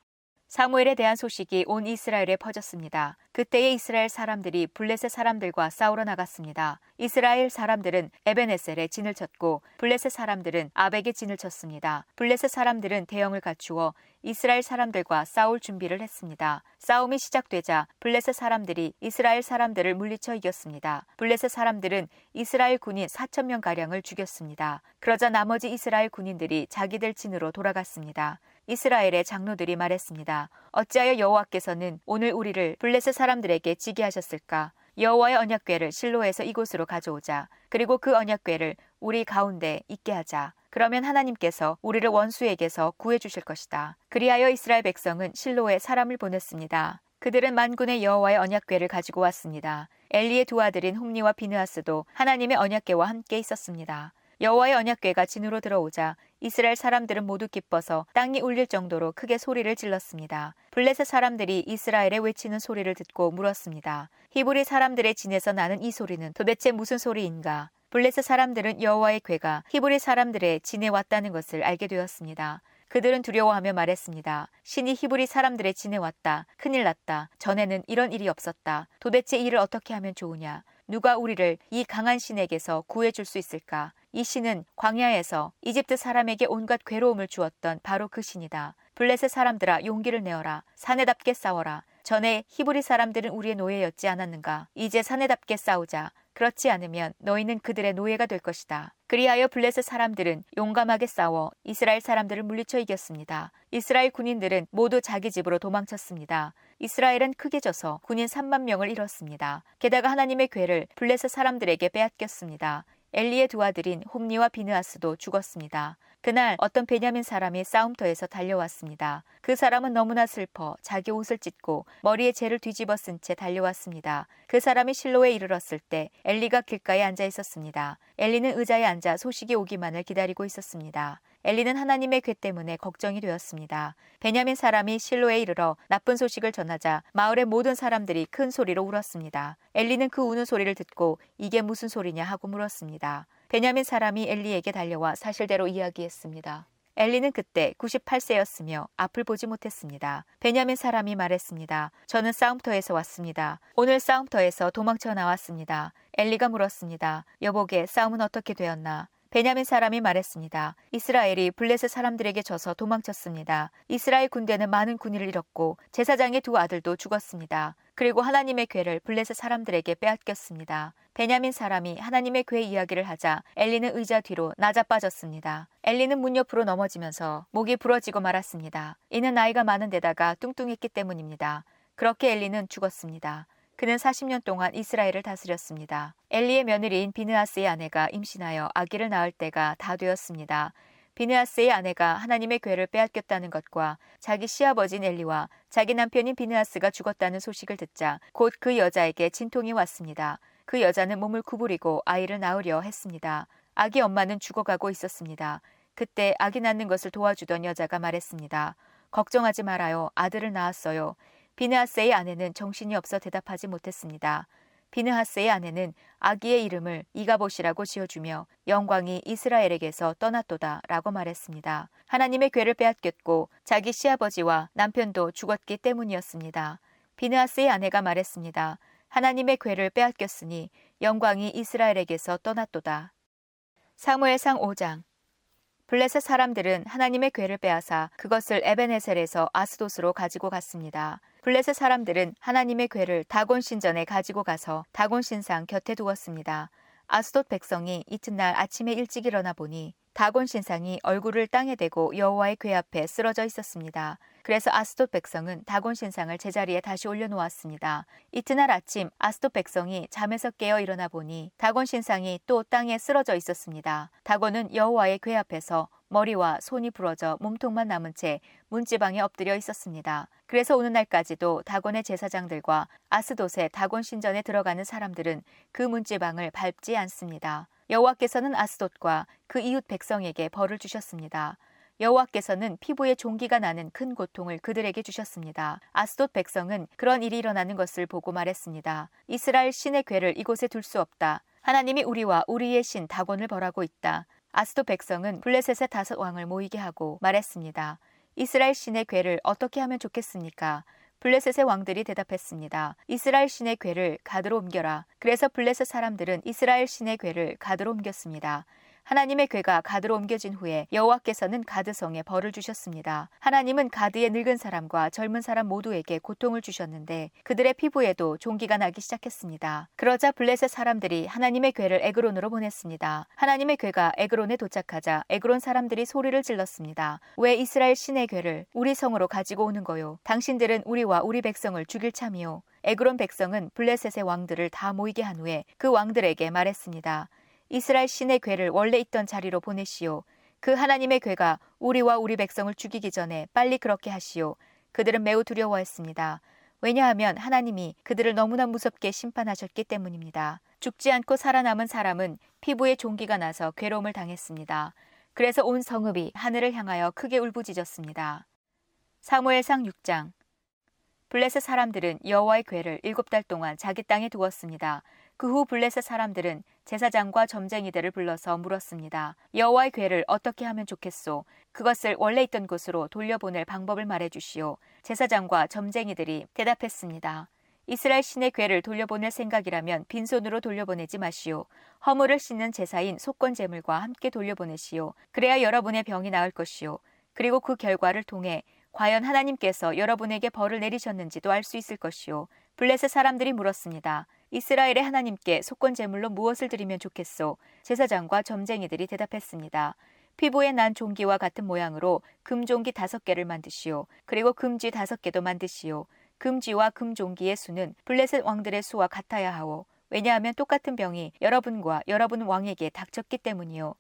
사무엘에 대한 소식이 온 이스라엘에 퍼졌습니다. 그때의 이스라엘 사람들이 블레셋 사람들과 싸우러 나갔습니다. 이스라엘 사람들은 에베네셀에 진을 쳤고 블레셋 사람들은 아벡에 진을 쳤습니다. 블레셋 사람들은 대형을 갖추어 이스라엘 사람들과 싸울 준비를 했습니다. 싸움이 시작되자 블레셋 사람들이 이스라엘 사람들을 물리쳐 이겼습니다. 블레셋 사람들은 이스라엘 군인 4천 명 가량을 죽였습니다. 그러자 나머지 이스라엘 군인들이 자기들 진으로 돌아갔습니다. 이스라엘의 장로들이 말했습니다. 어찌하여 여호와께서는 오늘 우리를 블레셋 사람들에게 지게 하셨을까? 여호와의 언약궤를 실로에서 이곳으로 가져오자. 그리고 그 언약궤를 우리 가운데 있게 하자. 그러면 하나님께서 우리를 원수에게서 구해 주실 것이다. 그리하여 이스라엘 백성은 실로에 사람을 보냈습니다. 그들은 만군의 여호와의 언약궤를 가지고 왔습니다. 엘리의 두 아들인 홈니와 비느하스도 하나님의 언약궤와 함께 있었습니다. 여호와의 언약궤가 진으로 들어오자 이스라엘 사람들은 모두 기뻐서 땅이 울릴 정도로 크게 소리를 질렀습니다. 블레셋 사람들이 이스라엘에 외치는 소리를 듣고 물었습니다. 히브리 사람들의 진에서 나는 이 소리는 도대체 무슨 소리인가? 블레셋 사람들은 여호와의 궤가 히브리 사람들의 진에 왔다는 것을 알게 되었습니다. 그들은 두려워하며 말했습니다. 신이 히브리 사람들의 진에 왔다. 큰일 났다. 전에는 이런 일이 없었다. 도대체 이를 어떻게 하면 좋으냐? 누가 우리를 이 강한 신에게서 구해줄 수 있을까? 이 신은 광야에서 이집트 사람에게 온갖 괴로움을 주었던 바로 그 신이다. 블레셋 사람들아 용기를 내어라. 사내답게 싸워라. 전에 히브리 사람들은 우리의 노예였지 않았는가? 이제 사내답게 싸우자. 그렇지 않으면 너희는 그들의 노예가 될 것이다. 그리하여 블레셋 사람들은 용감하게 싸워 이스라엘 사람들을 물리쳐 이겼습니다. 이스라엘 군인들은 모두 자기 집으로 도망쳤습니다. 이스라엘은 크게 져서 군인 3만 명을 잃었습니다. 게다가 하나님의 괴를 블레셋 사람들에게 빼앗겼습니다. 엘리의 두 아들인 홈니와 비느하스도 죽었습니다. 그날 어떤 베냐민 사람이 싸움터에서 달려왔습니다. 그 사람은 너무나 슬퍼 자기 옷을 찢고 머리에 재를 뒤집어 쓴 채 달려왔습니다. 그 사람이 실로에 이르렀을 때 엘리가 길가에 앉아 있었습니다. 엘리는 의자에 앉아 소식이 오기만을 기다리고 있었습니다. 엘리는 하나님의 괴 때문에 걱정이 되었습니다. 베냐민 사람이 실로에 이르러 나쁜 소식을 전하자 마을의 모든 사람들이 큰 소리로 울었습니다. 엘리는 그 우는 소리를 듣고 이게 무슨 소리냐 하고 물었습니다. 베냐민 사람이 엘리에게 달려와 사실대로 이야기했습니다. 엘리는 그때 98세였으며 앞을 보지 못했습니다. 베냐민 사람이 말했습니다. 저는 싸움터에서 왔습니다. 오늘 싸움터에서 도망쳐 나왔습니다. 엘리가 물었습니다. 여보게 싸움은 어떻게 되었나? 베냐민 사람이 말했습니다. 이스라엘이 블레셋 사람들에게 져서 도망쳤습니다. 이스라엘 군대는 많은 군인을 잃었고 제사장의 두 아들도 죽었습니다. 그리고 하나님의 괴를 블레셋 사람들에게 빼앗겼습니다. 베냐민 사람이 하나님의 괴 이야기를 하자 엘리는 의자 뒤로 나자빠졌습니다. 엘리는 문 옆으로 넘어지면서 목이 부러지고 말았습니다. 이는 나이가 많은 데다가 뚱뚱했기 때문입니다. 그렇게 엘리는 죽었습니다. 그는 40년 동안 이스라엘을 다스렸습니다. 엘리의 며느리인 비느하스의 아내가 임신하여 아기를 낳을 때가 다 되었습니다. 비느하스의 아내가 하나님의 괴를 빼앗겼다는 것과 자기 시아버진 엘리와 자기 남편인 비느하스가 죽었다는 소식을 듣자 곧 그 여자에게 진통이 왔습니다. 그 여자는 몸을 구부리고 아이를 낳으려 했습니다. 아기 엄마는 죽어가고 있었습니다. 그때 아기 낳는 것을 도와주던 여자가 말했습니다. 걱정하지 말아요. 아들을 낳았어요. 비느하스의 아내는 정신이 없어 대답하지 못했습니다. 비느하스의 아내는 아기의 이름을 이가봇이라고 지어주며 영광이 이스라엘에게서 떠났도다 라고 말했습니다. 하나님의 괴를 빼앗겼고 자기 시아버지와 남편도 죽었기 때문이었습니다. 비느하스의 아내가 말했습니다. 하나님의 괴를 빼앗겼으니 영광이 이스라엘에게서 떠났도다. 사무엘상 5장 블레셋 사람들은 하나님의 괴를 빼앗아 그것을 에베네셀에서 아스돗으로 가지고 갔습니다. 블레셋 사람들은 하나님의 괴를 다곤 신전에 가지고 가서 다곤 신상 곁에 두었습니다. 아스돗 백성이 이튿날 아침에 일찍 일어나 보니 다곤 신상이 얼굴을 땅에 대고 여호와의 궤 앞에 쓰러져 있었습니다. 그래서 아스돗 백성은 다곤 신상을 제자리에 다시 올려놓았습니다. 이튿날 아침 아스돗 백성이 잠에서 깨어 일어나 보니 다곤 신상이 또 땅에 쓰러져 있었습니다. 다곤은 여호와의 궤 앞에서 머리와 손이 부러져 몸통만 남은 채 문지방에 엎드려 있었습니다. 그래서 오는 날까지도 다곤의 제사장들과 아스돗의 다곤 신전에 들어가는 사람들은 그 문지방을 밟지 않습니다. 여호와께서는 아스돗과 그 이웃 백성에게 벌을 주셨습니다. 여호와께서는 피부에 종기가 나는 큰 고통을 그들에게 주셨습니다. 아스돗 백성은 그런 일이 일어나는 것을 보고 말했습니다. 이스라엘 신의 괴를 이곳에 둘 수 없다. 하나님이 우리와 우리의 신 다곤을 벌하고 있다. 아스돗 백성은 블레셋의 다섯 왕을 모이게 하고 말했습니다. 이스라엘 신의 궤를 어떻게 하면 좋겠습니까? 블레셋의 왕들이 대답했습니다. 이스라엘 신의 궤를 가드로 옮겨라. 그래서 블레셋 사람들은 이스라엘 신의 궤를 가드로 옮겼습니다. 하나님의 궤가 가드로 옮겨진 후에 여호와께서는 가드성에 벌을 주셨습니다. 하나님은 가드의 늙은 사람과 젊은 사람 모두에게 고통을 주셨는데 그들의 피부에도 종기가 나기 시작했습니다. 그러자 블레셋 사람들이 하나님의 궤를 에그론으로 보냈습니다. 하나님의 궤가 에그론에 도착하자 에그론 사람들이 소리를 질렀습니다. 왜 이스라엘 신의 궤를 우리 성으로 가지고 오는 거요? 당신들은 우리와 우리 백성을 죽일 참이요. 에그론 백성은 블레셋의 왕들을 다 모이게 한 후에 그 왕들에게 말했습니다. 이스라엘 신의 괴를 원래 있던 자리로 보내시오. 그 하나님의 괴가 우리와 우리 백성을 죽이기 전에 빨리 그렇게 하시오. 그들은 매우 두려워했습니다. 왜냐하면 하나님이 그들을 너무나 무섭게 심판하셨기 때문입니다. 죽지 않고 살아남은 사람은 피부에 종기가 나서 괴로움을 당했습니다. 그래서 온 성읍이 하늘을 향하여 크게 울부짖었습니다. 사무엘상 6장 블레셋 사람들은 여호와의 괴를 일곱 달 동안 자기 땅에 두었습니다. 그 후 블레셋 사람들은 제사장과 점쟁이들을 불러서 물었습니다. 여호와의 괴를 어떻게 하면 좋겠소? 그것을 원래 있던 곳으로 돌려보낼 방법을 말해 주시오. 제사장과 점쟁이들이 대답했습니다. 이스라엘 신의 괴를 돌려보낼 생각이라면 빈손으로 돌려보내지 마시오. 허물을 씻는 제사인 속건 제물과 함께 돌려보내시오. 그래야 여러분의 병이 나을 것이오. 그리고 그 결과를 통해 과연 하나님께서 여러분에게 벌을 내리셨는지도 알 수 있을 것이오. 블레셋 사람들이 물었습니다. 이스라엘의 하나님께 속건 제물로 무엇을 드리면 좋겠소? 제사장과 점쟁이들이 대답했습니다. 피부에 난 종기와 같은 모양으로 금종기 다섯 개를 만드시오. 그리고 금쥐 다섯 개도 만드시오. 금쥐와 금종기의 수는 블레셋 왕들의 수와 같아야 하오. 왜냐하면 똑같은 병이 여러분과 여러분 왕에게 닥쳤기 때문이요.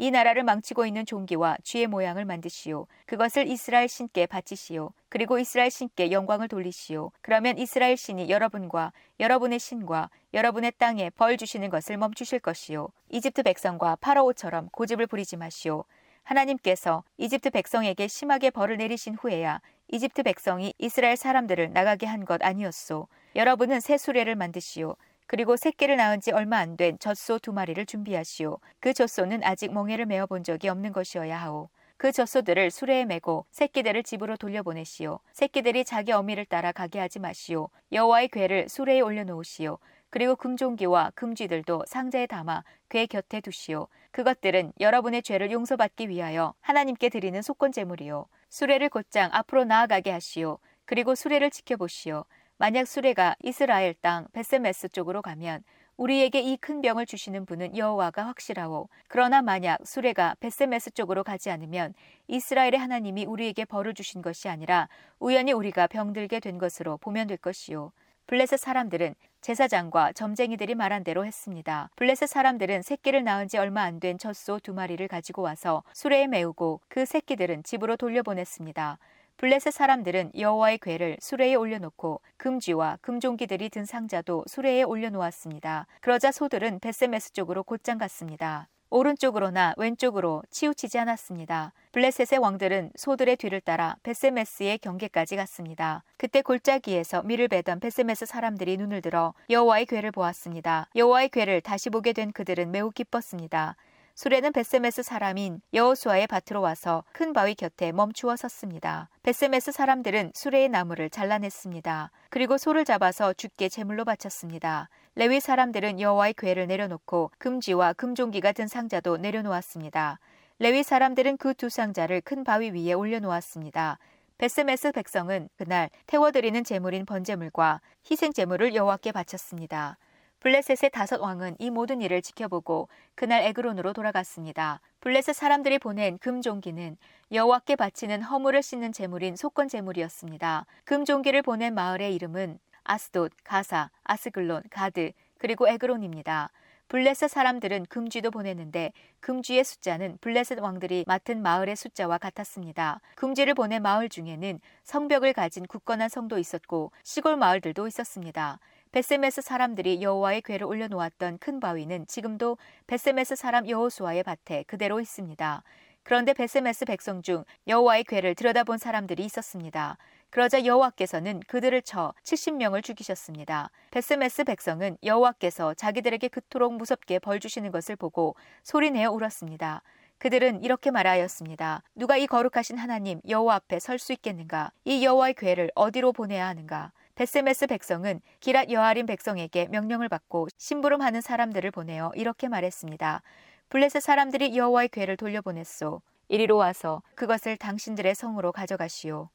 이 나라를 망치고 있는 종기와 쥐의 모양을 만드시오. 그것을 이스라엘 신께 바치시오. 그리고 이스라엘 신께 영광을 돌리시오. 그러면 이스라엘 신이 여러분과 여러분의 신과 여러분의 땅에 벌 주시는 것을 멈추실 것이요. 이집트 백성과 파라오처럼 고집을 부리지 마시오. 하나님께서 이집트 백성에게 심하게 벌을 내리신 후에야 이집트 백성이 이스라엘 사람들을 나가게 한 것 아니었소. 여러분은 새 수레를 만드시오. 그리고 새끼를 낳은 지 얼마 안 된 젖소 두 마리를 준비하시오. 그 젖소는 아직 멍에를 메어 본 적이 없는 것이어야 하오. 그 젖소들을 수레에 메고 새끼들을 집으로 돌려보내시오. 새끼들이 자기 어미를 따라 가게 하지 마시오. 여호와의 괴를 수레에 올려놓으시오. 그리고 금종기와 금쥐들도 상자에 담아 괴 곁에 두시오. 그것들은 여러분의 죄를 용서받기 위하여 하나님께 드리는 속건 제물이요. 수레를 곧장 앞으로 나아가게 하시오. 그리고 수레를 지켜보시오. 만약 수레가 이스라엘 땅 베세메스 쪽으로 가면 우리에게 이 큰 병을 주시는 분은 여호와가 확실하오. 그러나 만약 수레가 베세메스 쪽으로 가지 않으면 이스라엘의 하나님이 우리에게 벌을 주신 것이 아니라 우연히 우리가 병들게 된 것으로 보면 될 것이요. 블레셋 사람들은 제사장과 점쟁이들이 말한 대로 했습니다. 블레셋 사람들은 새끼를 낳은 지 얼마 안 된 젖소 두 마리를 가지고 와서 수레에 메우고 그 새끼들은 집으로 돌려보냈습니다. 블레셋 사람들은 여호와의 궤를 수레에 올려놓고 금쥐와 금종기들이 든 상자도 수레에 올려놓았습니다. 그러자 소들은 벧세메스 쪽으로 곧장 갔습니다. 오른쪽으로나 왼쪽으로 치우치지 않았습니다. 블레셋의 왕들은 소들의 뒤를 따라 벧세메스의 경계까지 갔습니다. 그때 골짜기에서 밀을 베던 벧세메스 사람들이 눈을 들어 여호와의 궤를 보았습니다. 여호와의 궤를 다시 보게 된 그들은 매우 기뻤습니다. 수레는 벧세메스 사람인 여호수아의 밭으로 와서 큰 바위 곁에 멈추어 섰습니다. 벧세메스 사람들은 수레의 나무를 잘라냈습니다. 그리고 소를 잡아서 주께 제물로 바쳤습니다. 레위 사람들은 여호와의 궤를 내려놓고 금쥐와 금종기가 든 상자도 내려놓았습니다. 레위 사람들은 그 두 상자를 큰 바위 위에 올려놓았습니다. 벧세메스 백성은 그날 태워드리는 제물인 번제물과 희생 제물을 여호와께 바쳤습니다. 블레셋의 다섯 왕은 이 모든 일을 지켜보고 그날 에그론으로 돌아갔습니다. 블레셋 사람들이 보낸 금종기는 여호와께 바치는 허물을 씻는 제물인 속건 제물이었습니다. 금종기를 보낸 마을의 이름은 아스돗, 가사, 아스글론, 가드, 그리고 에그론입니다. 블레셋 사람들은 금쥐도 보냈는데 금쥐의 숫자는 블레셋 왕들이 맡은 마을의 숫자와 같았습니다. 금쥐를 보낸 마을 중에는 성벽을 가진 굳건한 성도 있었고 시골 마을들도 있었습니다. 벧세메스 사람들이 여호와의 궤를 올려놓았던 큰 바위는 지금도 벧세메스 사람 여호수아의 밭에 그대로 있습니다. 그런데 벧세메스 백성 중 여호와의 궤를 들여다본 사람들이 있었습니다. 그러자 여호와께서는 그들을 쳐 70명을 죽이셨습니다. 벧세메스 백성은 여호와께서 자기들에게 그토록 무섭게 벌 주시는 것을 보고 소리내어 울었습니다. 그들은 이렇게 말하였습니다. 누가 이 거룩하신 하나님 여호와 앞에 설 수 있겠는가? 이 여호와의 괴를 어디로 보내야 하는가? 베세메스 백성은 기랏 여아림 백성에게 명령을 받고 심부름하는 사람들을 보내어 이렇게 말했습니다. 블레셋 사람들이 여호와의 괴를 돌려보냈소. 이리로 와서 그것을 당신들의 성으로 가져가시오.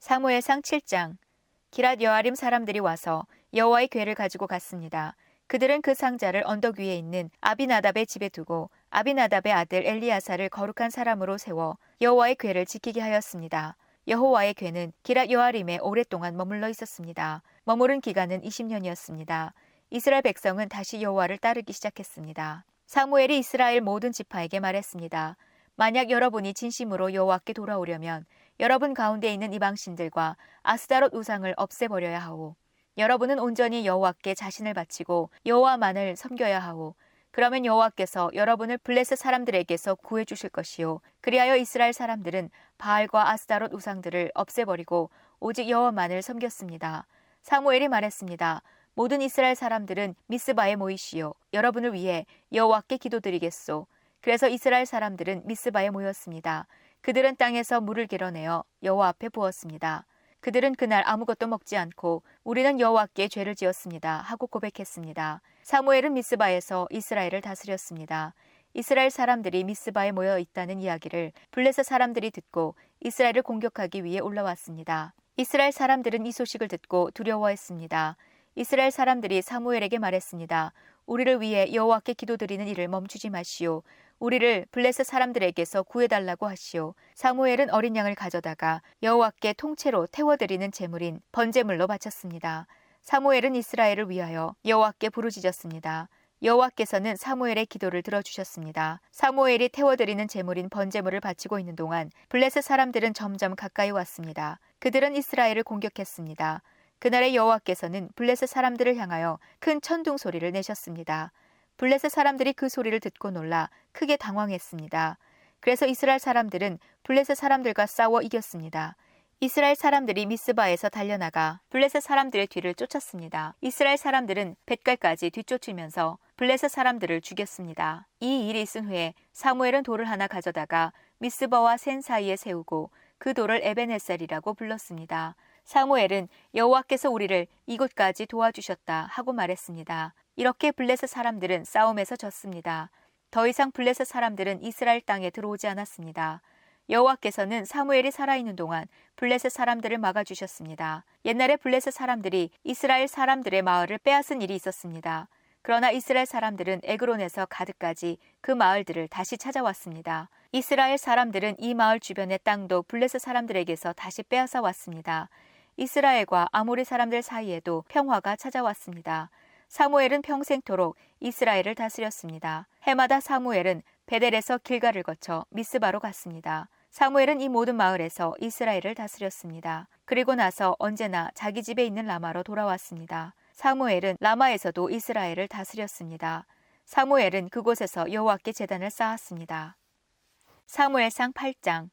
사무엘상 7장 기랏 여아림 사람들이 와서 여호와의 괴를 가지고 갔습니다. 그들은 그 상자를 언덕 위에 있는 아비나답의 집에 두고 아비나답의 아들 엘리야사를 거룩한 사람으로 세워 여호와의 괴를 지키게 하였습니다. 여호와의 괴는 기랏 여아림에 오랫동안 머물러 있었습니다. 머무른 기간은 20년이었습니다. 이스라엘 백성은 다시 여호와를 따르기 시작했습니다. 사무엘이 이스라엘 모든 지파에게 말했습니다. 만약 여러분이 진심으로 여호와께 돌아오려면 여러분 가운데 있는 이방신들과 아스다롯 우상을 없애버려야 하오. 여러분은 온전히 여호와께 자신을 바치고 여호와만을 섬겨야 하오. 그러면 여호와께서 여러분을 블레셋 사람들에게서 구해 주실 것이요 그리하여 이스라엘 사람들은 바알과 아스다롯 우상들을 없애버리고 오직 여호와만을 섬겼습니다. 사무엘이 말했습니다. 모든 이스라엘 사람들은 미스바에 모이시오. 여러분을 위해 여호와께 기도드리겠소. 그래서 이스라엘 사람들은 미스바에 모였습니다. 그들은 땅에서 물을 길어내어 여호와 앞에 부었습니다. 그들은 그날 아무것도 먹지 않고 우리는 여호와께 죄를 지었습니다 하고 고백했습니다. 사무엘은 미스바에서 이스라엘을 다스렸습니다. 이스라엘 사람들이 미스바에 모여 있다는 이야기를 블레셋 사람들이 듣고 이스라엘을 공격하기 위해 올라왔습니다. 이스라엘 사람들은 이 소식을 듣고 두려워했습니다. 이스라엘 사람들이 사무엘에게 말했습니다. 우리를 위해 여호와께 기도드리는 일을 멈추지 마시오. 우리를 블레셋 사람들에게서 구해달라고 하시오. 사무엘은 어린 양을 가져다가 여호와께 통째로 태워드리는 제물인 번제물로 바쳤습니다. 사무엘은 이스라엘을 위하여 여호와께 부르짖었습니다. 여호와께서는 사무엘의 기도를 들어주셨습니다. 사무엘이 태워드리는 제물인 번제물을 바치고 있는 동안 블레셋 사람들은 점점 가까이 왔습니다. 그들은 이스라엘을 공격했습니다. 그날의 여호와께서는 블레셋 사람들을 향하여 큰 천둥 소리를 내셨습니다. 블레셋 사람들이 그 소리를 듣고 놀라 크게 당황했습니다. 그래서 이스라엘 사람들은 블레셋 사람들과 싸워 이겼습니다. 이스라엘 사람들이 미스바에서 달려나가 블레셋 사람들의 뒤를 쫓았습니다. 이스라엘 사람들은 벳갈까지 뒤쫓으면서 블레셋 사람들을 죽였습니다. 이 일이 있은 후에 사무엘은 돌을 하나 가져다가 미스바와 센 사이에 세우고 그 돌을 에벤햇살이라고 불렀습니다. 사무엘은 여호와께서 우리를 이곳까지 도와주셨다 하고 말했습니다. 이렇게 블레셋 사람들은 싸움에서 졌습니다. 더 이상 블레셋 사람들은 이스라엘 땅에 들어오지 않았습니다. 여호와께서는 사무엘이 살아있는 동안 블레셋 사람들을 막아주셨습니다. 옛날에 블레셋 사람들이 이스라엘 사람들의 마을을 빼앗은 일이 있었습니다. 그러나 이스라엘 사람들은 에그론에서 가드까지 그 마을들을 다시 찾아왔습니다. 이스라엘 사람들은 이 마을 주변의 땅도 블레셋 사람들에게서 다시 빼앗아 왔습니다. 이스라엘과 아모리 사람들 사이에도 평화가 찾아왔습니다. 사무엘은 평생토록 이스라엘을 다스렸습니다. 해마다 사무엘은 베델에서 길가를 거쳐 미스바로 갔습니다. 사무엘은 이 모든 마을에서 이스라엘을 다스렸습니다. 그리고 나서 언제나 자기 집에 있는 라마로 돌아왔습니다. 사무엘은 라마에서도 이스라엘을 다스렸습니다. 사무엘은 그곳에서 여호와께 제단을 쌓았습니다. 사무엘상 8장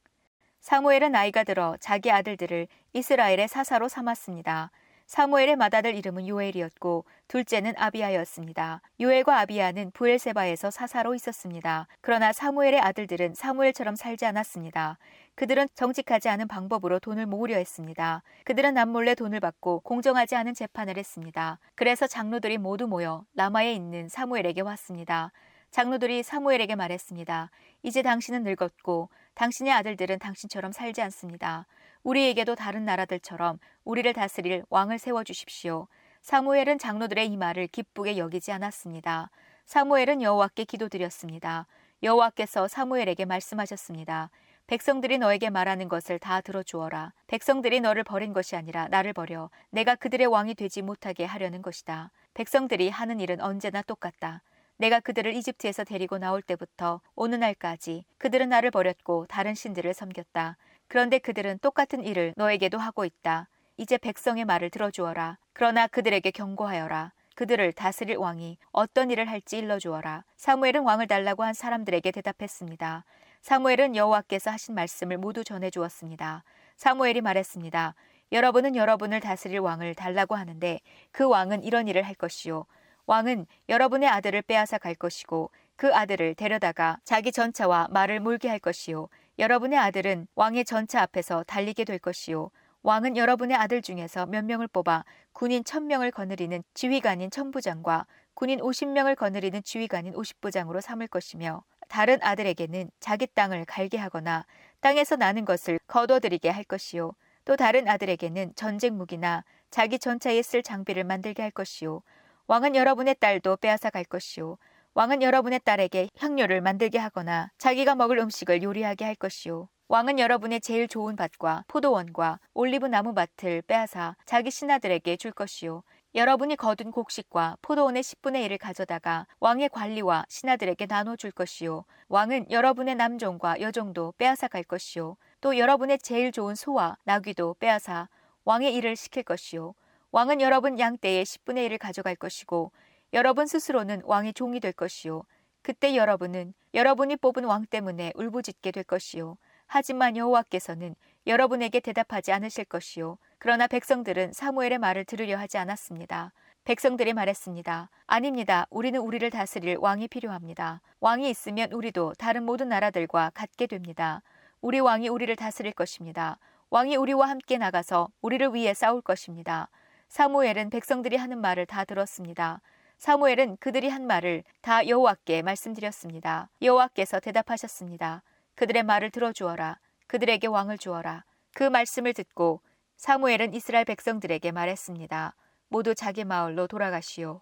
사무엘은 나이가 들어 자기 아들들을 이스라엘의 사사로 삼았습니다. 사무엘의 맏아들 이름은 요엘이었고 둘째는 아비야였습니다. 요엘과 아비야는 부엘세바에서 사사로 있었습니다. 그러나 사무엘의 아들들은 사무엘처럼 살지 않았습니다. 그들은 정직하지 않은 방법으로 돈을 모으려 했습니다. 그들은 남몰래 돈을 받고 공정하지 않은 재판을 했습니다. 그래서 장로들이 모두 모여 라마에 있는 사무엘에게 왔습니다. 장로들이 사무엘에게 말했습니다. 이제 당신은 늙었고 당신의 아들들은 당신처럼 살지 않습니다. 우리에게도 다른 나라들처럼 우리를 다스릴 왕을 세워 주십시오. 사무엘은 장로들의 이 말을 기쁘게 여기지 않았습니다. 사무엘은 여호와께 기도드렸습니다. 여호와께서 사무엘에게 말씀하셨습니다. 백성들이 너에게 말하는 것을 다 들어주어라. 백성들이 너를 버린 것이 아니라 나를 버려 내가 그들의 왕이 되지 못하게 하려는 것이다. 백성들이 하는 일은 언제나 똑같다. 내가 그들을 이집트에서 데리고 나올 때부터 오느 날까지 그들은 나를 버렸고 다른 신들을 섬겼다. 그런데 그들은 똑같은 일을 너에게도 하고 있다. 이제 백성의 말을 들어주어라. 그러나 그들에게 경고하여라. 그들을 다스릴 왕이 어떤 일을 할지 일러주어라. 사무엘은 왕을 달라고 한 사람들에게 대답했습니다. 사무엘은 여호와께서 하신 말씀을 모두 전해 주었습니다. 사무엘이 말했습니다. 여러분은 여러분을 다스릴 왕을 달라고 하는데 그 왕은 이런 일을 할 것이요. 왕은 여러분의 아들을 빼앗아 갈 것이고 그 아들을 데려다가 자기 전차와 말을 몰게 할 것이요. 여러분의 아들은 왕의 전차 앞에서 달리게 될 것이요. 왕은 여러분의 아들 중에서 몇 명을 뽑아 군인 천명을 거느리는 지휘관인 천부장과 군인 50명을 거느리는 지휘관인 50부장으로 삼을 것이며 다른 아들에게는 자기 땅을 갈게 하거나 땅에서 나는 것을 거둬들이게 할 것이요. 또 다른 아들에게는 전쟁 무기나 자기 전차에 쓸 장비를 만들게 할 것이요. 왕은 여러분의 딸도 빼앗아 갈 것이요. 왕은 여러분의 딸에게 향료를 만들게 하거나 자기가 먹을 음식을 요리하게 할 것이요. 왕은 여러분의 제일 좋은 밭과 포도원과 올리브 나무 밭을 빼앗아 자기 신하들에게 줄 것이요. 여러분이 거둔 곡식과 포도원의 10분의 1을 가져다가 왕의 관리와 신하들에게 나눠 줄 것이요. 왕은 여러분의 남종과 여종도 빼앗아 갈 것이요. 또 여러분의 제일 좋은 소와 나귀도 빼앗아 왕의 일을 시킬 것이요. 왕은 여러분 양떼의 10분의 1을 가져갈 것이고 여러분 스스로는 왕의 종이 될 것이요. 그때 여러분은 여러분이 뽑은 왕 때문에 울부짖게 될 것이요. 하지만 여호와께서는 여러분에게 대답하지 않으실 것이요. 그러나 백성들은 사무엘의 말을 들으려 하지 않았습니다. 백성들이 말했습니다. 아닙니다. 우리는 우리를 다스릴 왕이 필요합니다. 왕이 있으면 우리도 다른 모든 나라들과 같게 됩니다. 우리 왕이 우리를 다스릴 것입니다. 왕이 우리와 함께 나가서 우리를 위해 싸울 것입니다. 사무엘은 백성들이 하는 말을 다 들었습니다. 사무엘은 그들이 한 말을 다 여호와께 말씀드렸습니다. 여호와께서 대답하셨습니다. 그들의 말을 들어주어라. 그들에게 왕을 주어라. 그 말씀을 듣고 사무엘은 이스라엘 백성들에게 말했습니다. 모두 자기 마을로 돌아가시오.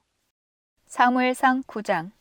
사무엘상 9장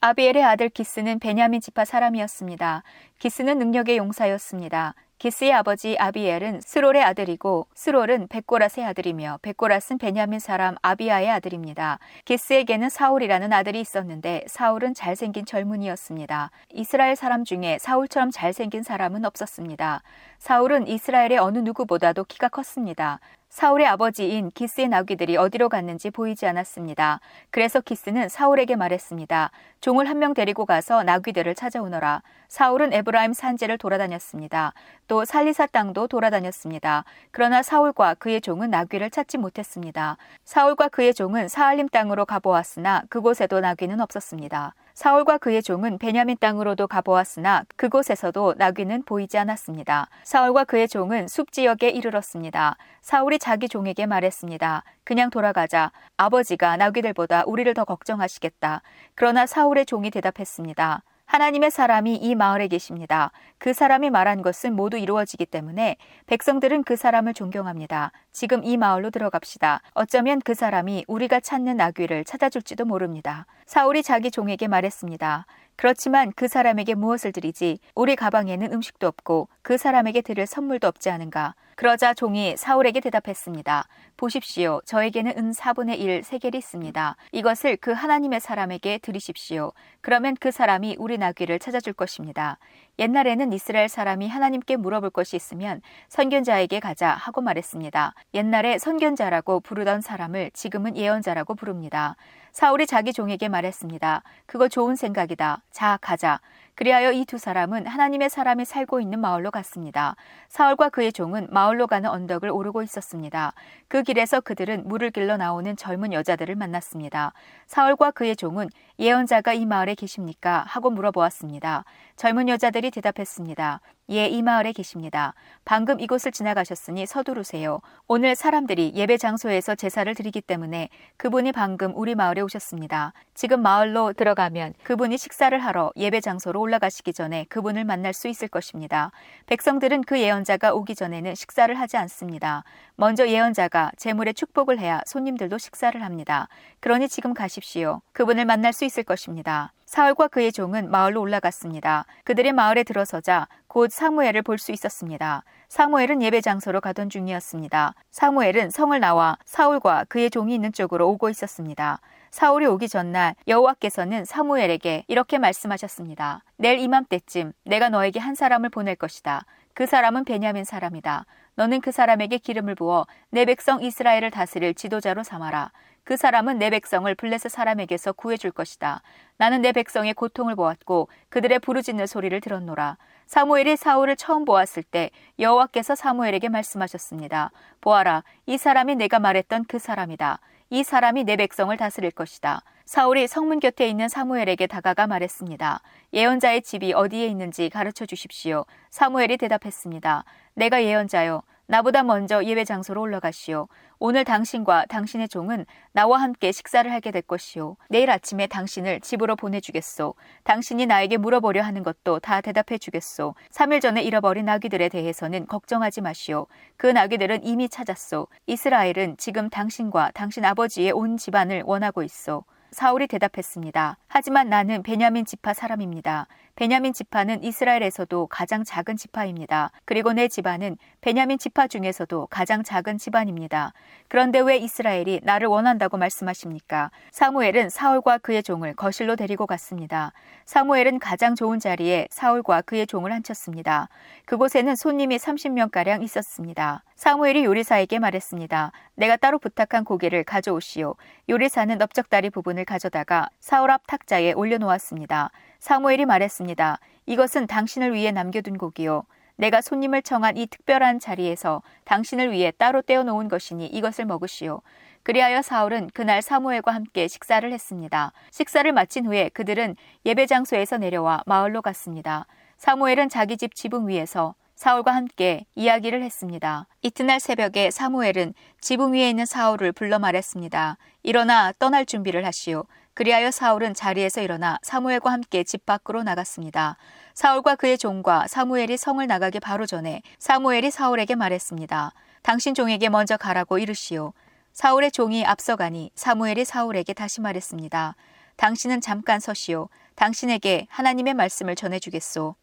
아비엘의 아들 기스는 베냐민 지파 사람이었습니다. 기스는 능력의 용사였습니다. 기스의 아버지 아비엘은 스롤의 아들이고 스롤은 백고랏의 아들이며 백고랏은 베냐민 사람 아비아의 아들입니다. 기스에게는 사울이라는 아들이 있었는데 사울은 잘생긴 젊은이였습니다. 이스라엘 사람 중에 사울처럼 잘생긴 사람은 없었습니다. 사울은 이스라엘의 어느 누구보다도 키가 컸습니다. 사울의 아버지인 기스의 나귀들이 어디로 갔는지 보이지 않았습니다. 그래서 기스는 사울에게 말했습니다. 종을 한 명 데리고 가서 나귀들을 찾아오너라. 사울은 에브라임 산지를 돌아다녔습니다. 또 살리사 땅도 돌아다녔습니다. 그러나 사울과 그의 종은 나귀를 찾지 못했습니다. 사울과 그의 종은 사알림 땅으로 가보았으나 그곳에도 나귀는 없었습니다. 사울과 그의 종은 베냐민 땅으로도 가보았으나 그곳에서도 나귀는 보이지 않았습니다. 사울과 그의 종은 숲 지역에 이르렀습니다. 사울이 자기 종에게 말했습니다. 그냥 돌아가자. 아버지가 나귀들보다 우리를 더 걱정하시겠다. 그러나 사울의 종이 대답했습니다. 하나님의 사람이 이 마을에 계십니다. 그 사람이 말한 것은 모두 이루어지기 때문에 백성들은 그 사람을 존경합니다. 지금 이 마을로 들어갑시다. 어쩌면 그 사람이 우리가 찾는 나귀를 찾아줄지도 모릅니다. 사울이 자기 종에게 말했습니다. 그렇지만 그 사람에게 무엇을 드리지? 우리 가방에는 음식도 없고 그 사람에게 드릴 선물도 없지 않은가? 그러자 종이 사울에게 대답했습니다. 보십시오. 저에게는 은 4분의 1 세겔이 있습니다. 이것을 그 하나님의 사람에게 드리십시오. 그러면 그 사람이 우리 나귀를 찾아줄 것입니다. 옛날에는 이스라엘 사람이 하나님께 물어볼 것이 있으면 선견자에게 가자 하고 말했습니다. 옛날에 선견자라고 부르던 사람을 지금은 예언자라고 부릅니다. 사울이 자기 종에게 말했습니다. 그거 좋은 생각이다. 자, 가자. 그리하여 이 두 사람은 하나님의 사람이 살고 있는 마을로 갔습니다. 사울과 그의 종은 마을로 가는 언덕을 오르고 있었습니다. 그 길에서 그들은 물을 길러 나오는 젊은 여자들을 만났습니다. 사울과 그의 종은 예언자가 이 마을에 계십니까? 하고 물어보았습니다. 젊은 여자들이 대답했습니다. 예, 이 마을에 계십니다. 방금 이곳을 지나가셨으니 서두르세요. 오늘 사람들이 예배 장소에서 제사를 드리기 때문에 그분이 방금 우리 마을에 오셨습니다. 지금 마을로 들어가면 그분이 식사를 하러 예배 장소로 올라가시기 전에 그분을 만날 수 있을 것입니다. 백성들은 그 예언자가 오기 전에는 식사를 하지 않습니다. 먼저 예언자가 재물의 축복을 해야 손님들도 식사를 합니다. 그러니 지금 가십시오. 그분을 만날 수 있을 것입니다. 사울과 그의 종은 마을로 올라갔습니다. 그들의 마을에 들어서자 곧 사무엘을 볼 수 있었습니다. 사무엘은 예배 장소로 가던 중이었습니다. 사무엘은 성을 나와 사울과 그의 종이 있는 쪽으로 오고 있었습니다. 사울이 오기 전날 여호와께서는 사무엘에게 이렇게 말씀하셨습니다. 내일 이맘때쯤 내가 너에게 한 사람을 보낼 것이다. 그 사람은 베냐민 사람이다. 너는 그 사람에게 기름을 부어 내 백성 이스라엘을 다스릴 지도자로 삼아라. 그 사람은 내 백성을 블레셋 사람에게서 구해줄 것이다. 나는 내 백성의 고통을 보았고 그들의 부르짖는 소리를 들었노라. 사무엘이 사울을 처음 보았을 때 여호와께서 사무엘에게 말씀하셨습니다. 보아라, 이 사람이 내가 말했던 그 사람이다. 이 사람이 내 백성을 다스릴 것이다. 사울이 성문 곁에 있는 사무엘에게 다가가 말했습니다. 예언자의 집이 어디에 있는지 가르쳐 주십시오. 사무엘이 대답했습니다. 내가 예언자요. 나보다 먼저 예배 장소로 올라가시오. 오늘 당신과 당신의 종은 나와 함께 식사를 하게 될 것이오. 내일 아침에 당신을 집으로 보내주겠소. 당신이 나에게 물어보려 하는 것도 다 대답해 주겠소. 3일 전에 잃어버린 나귀들에 대해서는 걱정하지 마시오. 그 나귀들은 이미 찾았소. 이스라엘은 지금 당신과 당신 아버지의 온 집안을 원하고 있소. 사울이 대답했습니다. 하지만 나는 베냐민 지파 사람입니다. 베냐민 지파는 이스라엘에서도 가장 작은 지파입니다. 그리고 내 집안은 베냐민 지파 중에서도 가장 작은 집안입니다. 그런데 왜 이스라엘이 나를 원한다고 말씀하십니까? 사무엘은 사울과 그의 종을 거실로 데리고 갔습니다. 사무엘은 가장 좋은 자리에 사울과 그의 종을 앉혔습니다. 그곳에는 손님이 30명가량 있었습니다. 사무엘이 요리사에게 말했습니다. 내가 따로 부탁한 고기를 가져오시오. 요리사는 넓적다리 부분을 가져다가 사울 앞 탁자에 올려놓았습니다. 사무엘이 말했습니다. 이것은 당신을 위해 남겨둔 고기요. 내가 손님을 청한 이 특별한 자리에서 당신을 위해 따로 떼어놓은 것이니 이것을 먹으시오. 그리하여 사울은 그날 사무엘과 함께 식사를 했습니다. 식사를 마친 후에 그들은 예배 장소에서 내려와 마을로 갔습니다. 사무엘은 자기 집 지붕 위에서 사울과 함께 이야기를 했습니다. 이튿날 새벽에 사무엘은 지붕 위에 있는 사울을 불러 말했습니다. 일어나 떠날 준비를 하시오. 그리하여 사울은 자리에서 일어나 사무엘과 함께 집 밖으로 나갔습니다. 사울과 그의 종과 사무엘이 성을 나가기 바로 전에 사무엘이 사울에게 말했습니다. 당신 종에게 먼저 가라고 이르시오. 사울의 종이 앞서가니 사무엘이 사울에게 다시 말했습니다. 당신은 잠깐 서시오. 당신에게 하나님의 말씀을 전해주겠소.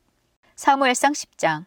사무엘상 10장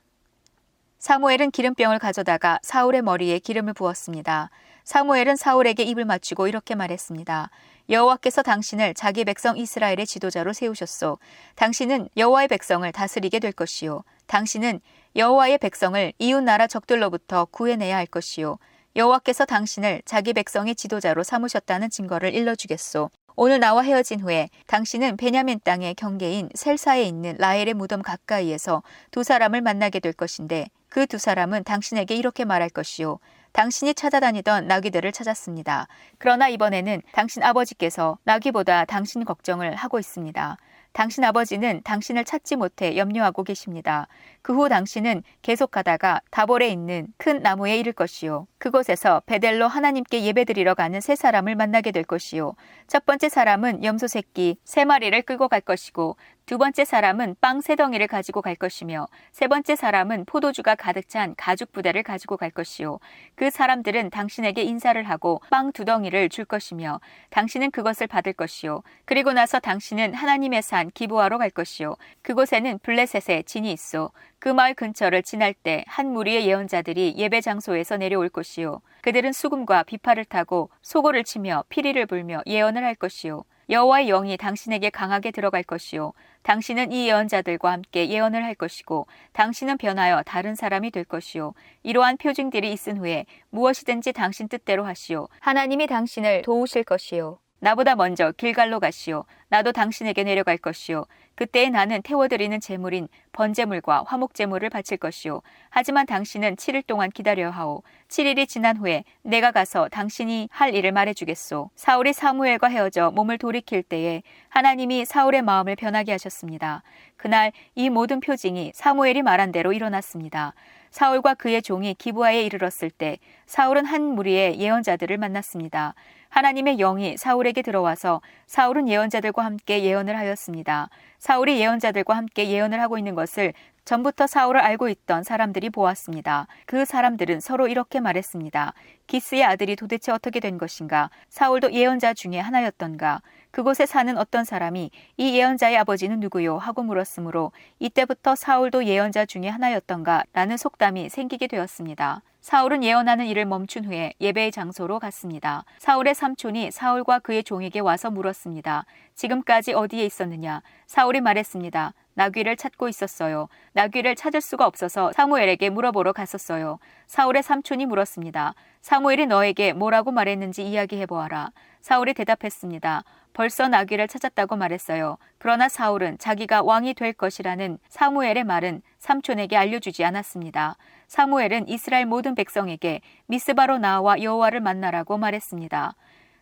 사무엘은 기름병을 가져다가 사울의 머리에 기름을 부었습니다. 사무엘은 사울에게 입을 맞추고 이렇게 말했습니다. 여호와께서 당신을 자기 백성 이스라엘의 지도자로 세우셨소. 당신은 여호와의 백성을 다스리게 될 것이요. 당신은 여호와의 백성을 이웃 나라 적들로부터 구해내야 할 것이요. 여호와께서 당신을 자기 백성의 지도자로 삼으셨다는 증거를 일러주겠소. 오늘 나와 헤어진 후에 당신은 베냐민 땅의 경계인 셀사에 있는 라헬의 무덤 가까이에서 두 사람을 만나게 될 것인데 그 두 사람은 당신에게 이렇게 말할 것이요. 당신이 찾아다니던 나귀들을 찾았습니다. 그러나 이번에는 당신 아버지께서 나귀보다 당신 걱정을 하고 있습니다. 당신 아버지는 당신을 찾지 못해 염려하고 계십니다. 그 후 당신은 계속 가다가 다볼에 있는 큰 나무에 이를 것이요. 그곳에서 베델로 하나님께 예배드리러 가는 세 사람을 만나게 될 것이요. 첫 번째 사람은 염소 새끼 세 마리를 끌고 갈 것이고 두 번째 사람은 빵 세 덩이를 가지고 갈 것이며 세 번째 사람은 포도주가 가득 찬 가죽 부대를 가지고 갈 것이요. 그 사람들은 당신에게 인사를 하고 빵 두 덩이를 줄 것이며 당신은 그것을 받을 것이요. 그리고 나서 당신은 하나님의 산 기부하러 갈 것이요. 그곳에는 블레셋의 진이 있어. 그 마을 근처를 지날 때 한 무리의 예언자들이 예배 장소에서 내려올 것이요. 그들은 수금과 비파를 타고 소고를 치며 피리를 불며 예언을 할 것이요. 여호와의 영이 당신에게 강하게 들어갈 것이요. 당신은 이 예언자들과 함께 예언을 할 것이고 당신은 변하여 다른 사람이 될 것이요. 이러한 표징들이 있은 후에 무엇이든지 당신 뜻대로 하시오. 하나님이 당신을 도우실 것이요. 나보다 먼저 길갈로 가시오. 나도 당신에게 내려갈 것이요. 그때에 나는 태워드리는 제물인 번제물과 화목제물을 바칠 것이요. 하지만 당신은 7일 동안 기다려야 하오. 7일이 지난 후에 내가 가서 당신이 할 일을 말해주겠소. 사울이 사무엘과 헤어져 몸을 돌이킬 때에 하나님이 사울의 마음을 변하게 하셨습니다. 그날 이 모든 표징이 사무엘이 말한 대로 일어났습니다. 사울과 그의 종이 기부하에 이르렀을 때 사울은 한 무리의 예언자들을 만났습니다. 하나님의 영이 사울에게 들어와서 사울은 예언자들과 함께 예언을 하였습니다. 사울이 예언자들과 함께 예언을 하고 있는 것을 전부터 사울을 알고 있던 사람들이 보았습니다. 그 사람들은 서로 이렇게 말했습니다. 기스의 아들이 도대체 어떻게 된 것인가? 사울도 예언자 중에 하나였던가? 그곳에 사는 어떤 사람이 이 예언자의 아버지는 누구요? 하고 물었으므로 이때부터 사울도 예언자 중에 하나였던가? 라는 속담이 생기게 되었습니다. 사울은 예언하는 일을 멈춘 후에 예배의 장소로 갔습니다. 사울의 삼촌이 사울과 그의 종에게 와서 물었습니다. 지금까지 어디에 있었느냐? 사울이 말했습니다. 나귀를 찾고 있었어요. 나귀를 찾을 수가 없어서 사무엘에게 물어보러 갔었어요. 사울의 삼촌이 물었습니다. 사무엘이 너에게 뭐라고 말했는지 이야기해 보아라. 사울이 대답했습니다. 벌써 나귀를 찾았다고 말했어요. 그러나 사울은 자기가 왕이 될 것이라는 사무엘의 말은 삼촌에게 알려주지 않았습니다. 사무엘은 이스라엘 모든 백성에게 미스바로 나와 여호와를 만나라고 말했습니다.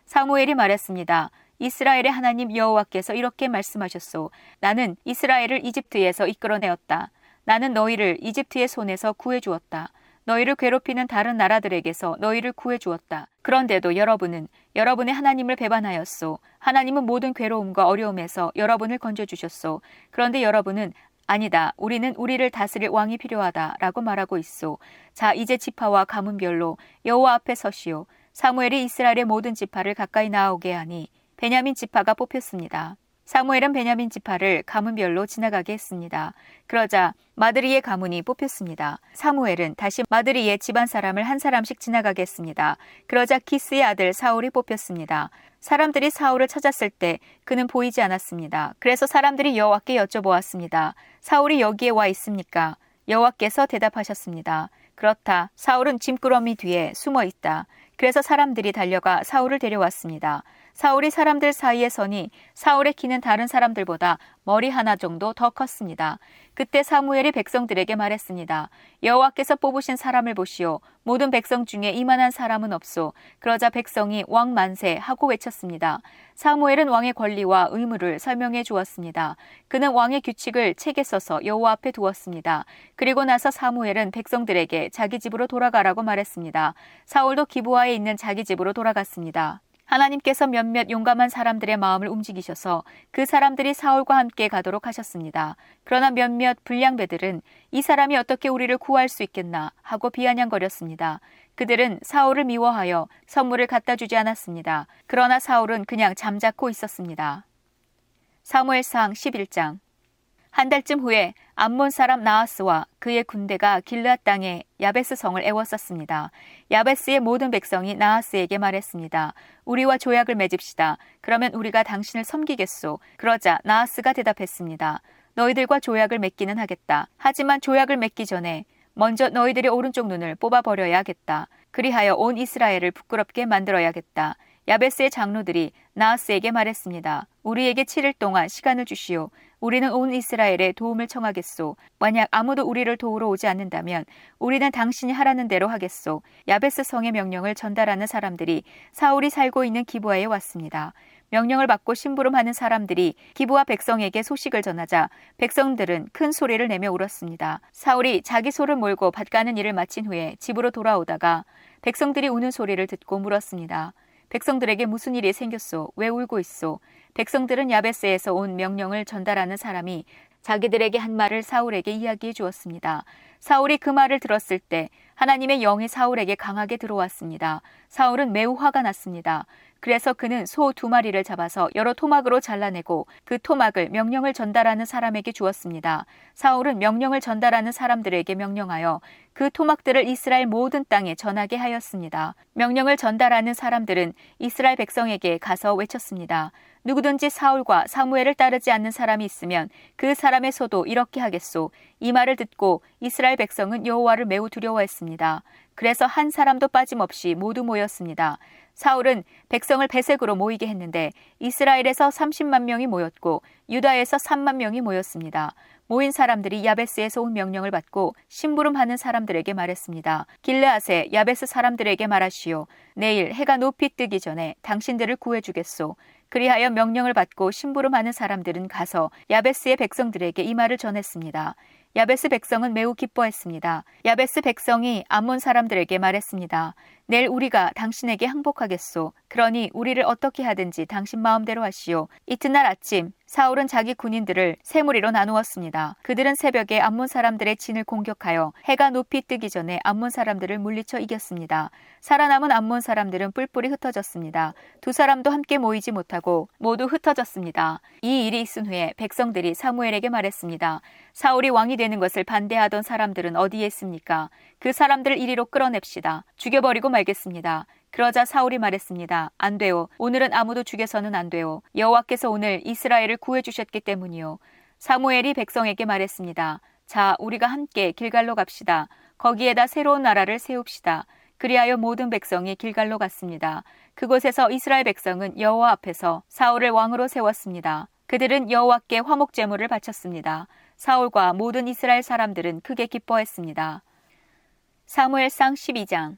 사무엘이 말했습니다. 이스라엘의 하나님 여호와께서 이렇게 말씀하셨소. 나는 이스라엘을 이집트에서 이끌어내었다. 나는 너희를 이집트의 손에서 구해주었다. 너희를 괴롭히는 다른 나라들에게서 너희를 구해주었다. 그런데도 여러분은 여러분의 하나님을 배반하였소. 하나님은 모든 괴로움과 어려움에서 여러분을 건져주셨소. 그런데 여러분은 아니다. 우리는 우리를 다스릴 왕이 필요하다. 라고 말하고 있소. 자, 이제 지파와 가문별로 여호와 앞에 서시오. 사무엘이 이스라엘의 모든 지파를 가까이 나오게 하니 베냐민 지파가 뽑혔습니다. 사무엘은 베냐민 지파를 가문별로 지나가게 했습니다. 그러자 마드리의 가문이 뽑혔습니다. 사무엘은 다시 마드리의 집안 사람을 한 사람씩 지나가게 했습니다. 그러자 키스의 아들 사울이 뽑혔습니다. 사람들이 사울을 찾았을 때 그는 보이지 않았습니다. 그래서 사람들이 여호와께 여쭤보았습니다. 사울이 여기에 와 있습니까? 여호와께서 대답하셨습니다. 그렇다. 사울은 짐꾸러미 뒤에 숨어 있다. 그래서 사람들이 달려가 사울을 데려왔습니다. 사울이 사람들 사이에 서니 사울의 키는 다른 사람들보다 머리 하나 정도 더 컸습니다. 그때 사무엘이 백성들에게 말했습니다. 여호와께서 뽑으신 사람을 보시오. 모든 백성 중에 이만한 사람은 없소. 그러자 백성이 왕 만세 하고 외쳤습니다. 사무엘은 왕의 권리와 의무를 설명해 주었습니다. 그는 왕의 규칙을 책에 써서 여호와 앞에 두었습니다. 그리고 나서 사무엘은 백성들에게 자기 집으로 돌아가라고 말했습니다. 사울도 기부하에 있는 자기 집으로 돌아갔습니다. 하나님께서 몇몇 용감한 사람들의 마음을 움직이셔서 그 사람들이 사울과 함께 가도록 하셨습니다. 그러나 몇몇 불량배들은 이 사람이 어떻게 우리를 구할 수 있겠나 하고 비아냥거렸습니다. 그들은 사울을 미워하여 선물을 갖다 주지 않았습니다. 그러나 사울은 그냥 잠자코 있었습니다. 사무엘상 11장 한 달쯤 후에 암몬 사람 나하스와 그의 군대가 길르앗 땅에 야베스 성을 애워쌌습니다. 야베스의 모든 백성이 나하스에게 말했습니다. 우리와 조약을 맺읍시다. 그러면 우리가 당신을 섬기겠소. 그러자 나하스가 대답했습니다. 너희들과 조약을 맺기는 하겠다. 하지만 조약을 맺기 전에 먼저 너희들의 오른쪽 눈을 뽑아버려야겠다. 그리하여 온 이스라엘을 부끄럽게 만들어야겠다. 야베스의 장로들이 나하스에게 말했습니다. 우리에게 7일 동안 시간을 주시오. 우리는 온 이스라엘에 도움을 청하겠소. 만약 아무도 우리를 도우러 오지 않는다면 우리는 당신이 하라는 대로 하겠소. 야베스 성의 명령을 전달하는 사람들이 사울이 살고 있는 기부하에 왔습니다. 명령을 받고 심부름하는 사람들이 기부와 백성에게 소식을 전하자 백성들은 큰 소리를 내며 울었습니다. 사울이 자기 소를 몰고 밭 가는 일을 마친 후에 집으로 돌아오다가 백성들이 우는 소리를 듣고 물었습니다. 백성들에게 무슨 일이 생겼소? 왜 울고 있소? 백성들은 야베스에서 온 명령을 전달하는 사람이 자기들에게 한 말을 사울에게 이야기해 주었습니다. 사울이 그 말을 들었을 때 하나님의 영이 사울에게 강하게 들어왔습니다. 사울은 매우 화가 났습니다. 그래서 그는 소 두 마리를 잡아서 여러 토막으로 잘라내고 그 토막을 명령을 전달하는 사람에게 주었습니다. 사울은 명령을 전달하는 사람들에게 명령하여 그 토막들을 이스라엘 모든 땅에 전하게 하였습니다. 명령을 전달하는 사람들은 이스라엘 백성에게 가서 외쳤습니다. 누구든지 사울과 사무엘을 따르지 않는 사람이 있으면 그 사람의 소도 이렇게 하겠소. 이 말을 듣고 이스라엘 백성은 여호와를 매우 두려워했습니다. 그래서 한 사람도 빠짐없이 모두 모였습니다. 사울은 백성을 배색으로 모이게 했는데 이스라엘에서 30만 명이 모였고 유다에서 3만 명이 모였습니다. 모인 사람들이 야베스에서 온 명령을 받고 심부름하는 사람들에게 말했습니다. 길르앗의 야베스 사람들에게 말하시오. 내일 해가 높이 뜨기 전에 당신들을 구해주겠소. 그리하여 명령을 받고 심부름하는 사람들은 가서 야베스의 백성들에게 이 말을 전했습니다. 야베스 백성은 매우 기뻐했습니다. 야베스 백성이 암몬 사람들에게 말했습니다. 내일 우리가 당신에게 항복하겠소. 그러니 우리를 어떻게 하든지 당신 마음대로 하시오. 이튿날 아침 사울은 자기 군인들을 세 무리로 나누었습니다. 그들은 새벽에 암몬 사람들의 진을 공격하여 해가 높이 뜨기 전에 암몬 사람들을 물리쳐 이겼습니다. 살아남은 암몬 사람들은 뿔뿔이 흩어졌습니다. 두 사람도 함께 모이지 못하고 모두 흩어졌습니다. 이 일이 있은 후에 백성들이 사무엘에게 말했습니다. 사울이 왕이 되는 것을 반대하던 사람들은 어디에 있습니까? 그 사람들을 이리로 끌어냅시다. 죽여버리고 말겠습니다. 그러자 사울이 말했습니다. 안 돼요. 오늘은 아무도 죽여서는 안 돼요. 여호와께서 오늘 이스라엘을 구해 주셨기 때문이요. 사무엘이 백성에게 말했습니다. 자, 우리가 함께 길갈로 갑시다. 거기에다 새로운 나라를 세웁시다. 그리하여 모든 백성이 길갈로 갔습니다. 그곳에서 이스라엘 백성은 여호와 앞에서 사울을 왕으로 세웠습니다. 그들은 여호와께 화목 제물을 바쳤습니다. 사울과 모든 이스라엘 사람들은 크게 기뻐했습니다. 사무엘상 12장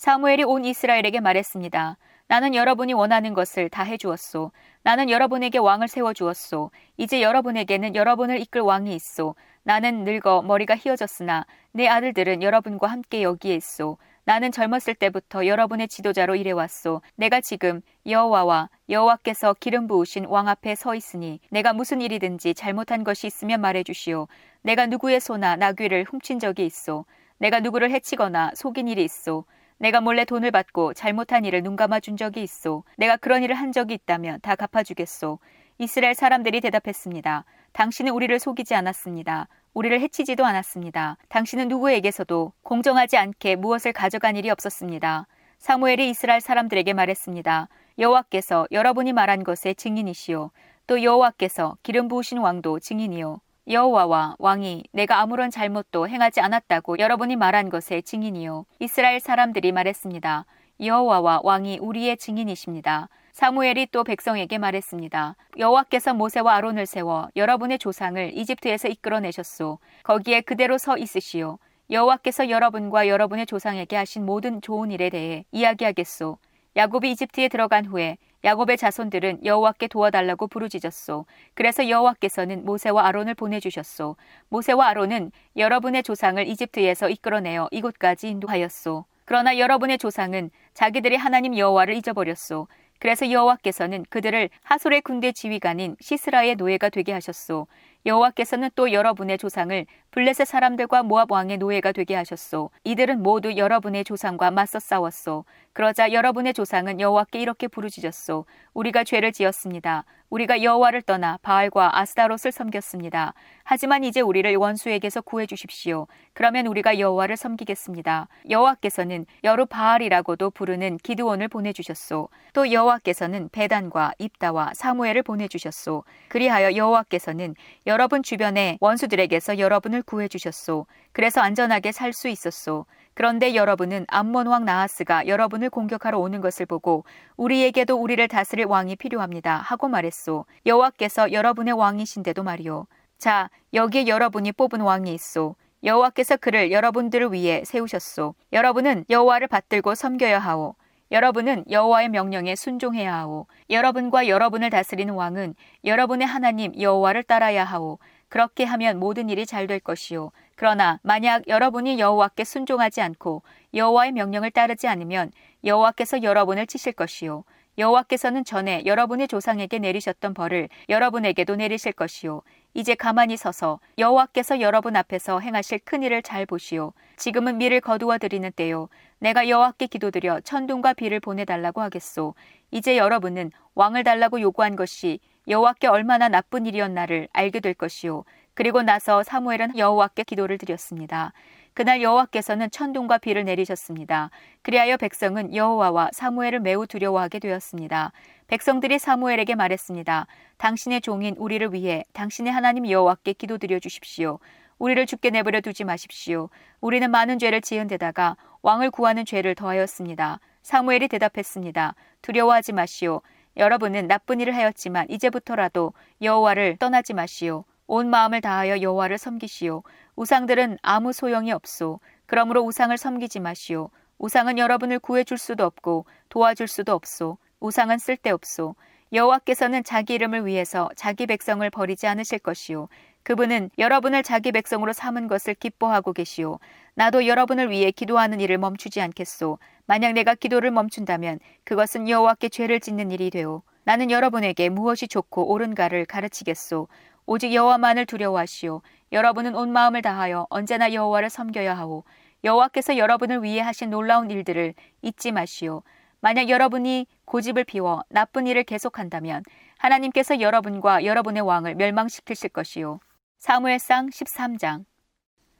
사무엘이 온 이스라엘에게 말했습니다. 나는 여러분이 원하는 것을 다 해주었소. 나는 여러분에게 왕을 세워주었소. 이제 여러분에게는 여러분을 이끌 왕이 있소. 나는 늙어 머리가 휘어졌으나 내 아들들은 여러분과 함께 여기에 있소. 나는 젊었을 때부터 여러분의 지도자로 일해왔소. 내가 지금 여호와와 여호와께서 기름 부으신 왕 앞에 서 있으니 내가 무슨 일이든지 잘못한 것이 있으면 말해주시오. 내가 누구의 소나 나귀를 훔친 적이 있소. 내가 누구를 해치거나 속인 일이 있소. 내가 몰래 돈을 받고 잘못한 일을 눈감아 준 적이 있소. 내가 그런 일을 한 적이 있다면 다 갚아주겠소. 이스라엘 사람들이 대답했습니다. 당신은 우리를 속이지 않았습니다. 우리를 해치지도 않았습니다. 당신은 누구에게서도 공정하지 않게 무엇을 가져간 일이 없었습니다. 사무엘이 이스라엘 사람들에게 말했습니다. 여호와께서 여러분이 말한 것의 증인이시오. 또 여호와께서 기름 부으신 왕도 증인이요. 여호와와 왕이 내가 아무런 잘못도 행하지 않았다고 여러분이 말한 것의 증인이요. 이스라엘 사람들이 말했습니다. 여호와와 왕이 우리의 증인이십니다. 사무엘이 또 백성에게 말했습니다. 여호와께서 모세와 아론을 세워 여러분의 조상을 이집트에서 이끌어내셨소. 거기에 그대로 서 있으시오. 여호와께서 여러분과 여러분의 조상에게 하신 모든 좋은 일에 대해 이야기하겠소. 야곱이 이집트에 들어간 후에 야곱의 자손들은 여호와께 도와달라고 부르짖었소. 그래서 여호와께서는 모세와 아론을 보내주셨소. 모세와 아론은 여러분의 조상을 이집트에서 이끌어내어 이곳까지 인도하였소. 그러나 여러분의 조상은 자기들이 하나님 여호와를 잊어버렸소. 그래서 여호와께서는 그들을 하솔의 군대 지휘관인 시스라의 노예가 되게 하셨소. 여호와께서는 또 여러분의 조상을 블레셋 사람들과 모압 왕의 노예가 되게 하셨소. 이들은 모두 여러분의 조상과 맞서 싸웠소. 그러자 여러분의 조상은 여호와께 이렇게 부르짖었소. 우리가 죄를 지었습니다. 우리가 여호와를 떠나 바알과 아스타롯을 섬겼습니다. 하지만 이제 우리를 원수에게서 구해 주십시오. 그러면 우리가 여호와를 섬기겠습니다. 여호와께서는 여루 바알이라고도 부르는 기드온을 보내 주셨소. 또 여호와께서는 베단과 입다와 사무엘을 보내 주셨소. 그리하여 여호와께서는 여러분 주변의 원수들에게서 여러분을 구해 주셨소. 그래서 안전하게 살 수 있었소. 그런데 여러분은 암몬 왕 나하스가 여러분을 공격하러 오는 것을 보고 우리에게도 우리를 다스릴 왕이 필요합니다 하고 말했소. 여호와께서 여러분의 왕이신데도 말이오. 자, 여기에 여러분이 뽑은 왕이 있소. 여호와께서 그를 여러분들을 위해 세우셨소. 여러분은 여호와를 받들고 섬겨야 하오. 여러분은 여호와의 명령에 순종해야 하오. 여러분과 여러분을 다스리는 왕은 여러분의 하나님 여호와를 따라야 하오. 그렇게 하면 모든 일이 잘 될 것이요. 그러나 만약 여러분이 여호와께 순종하지 않고 여호와의 명령을 따르지 않으면 여호와께서 여러분을 치실 것이요. 여호와께서는 전에 여러분의 조상에게 내리셨던 벌을 여러분에게도 내리실 것이요. 이제 가만히 서서 여호와께서 여러분 앞에서 행하실 큰 일을 잘 보시오. 지금은 미를 거두어 드리는 때요. 내가 여호와께 기도드려 천둥과 비를 보내달라고 하겠소. 이제 여러분은 왕을 달라고 요구한 것이 여호와께 얼마나 나쁜 일이었나를 알게 될 것이요. 그리고 나서 사무엘은 여호와께 기도를 드렸습니다. 그날 여호와께서는 천둥과 비를 내리셨습니다. 그리하여 백성은 여호와와 사무엘을 매우 두려워하게 되었습니다. 백성들이 사무엘에게 말했습니다. 당신의 종인 우리를 위해 당신의 하나님 여호와께 기도드려 주십시오. 우리를 죽게 내버려 두지 마십시오. 우리는 많은 죄를 지은 데다가 왕을 구하는 죄를 더하였습니다. 사무엘이 대답했습니다. 두려워하지 마시오. 여러분은 나쁜 일을 하였지만 이제부터라도 여호와를 떠나지 마시오. 온 마음을 다하여 여호와를 섬기시오. 우상들은 아무 소용이 없소. 그러므로 우상을 섬기지 마시오. 우상은 여러분을 구해줄 수도 없고 도와줄 수도 없소. 우상은 쓸데없소. 여호와께서는 자기 이름을 위해서 자기 백성을 버리지 않으실 것이요. 그분은 여러분을 자기 백성으로 삼은 것을 기뻐하고 계시오. 나도 여러분을 위해 기도하는 일을 멈추지 않겠소. 만약 내가 기도를 멈춘다면 그것은 여호와께 죄를 짓는 일이 되오. 나는 여러분에게 무엇이 좋고 옳은가를 가르치겠소. 오직 여호와만을 두려워하시오. 여러분은 온 마음을 다하여 언제나 여호와를 섬겨야 하오. 여호와께서 여러분을 위해 하신 놀라운 일들을 잊지 마시오. 만약 여러분이 고집을 피워 나쁜 일을 계속한다면 하나님께서 여러분과 여러분의 왕을 멸망시키실 것이요. 사무엘상 13장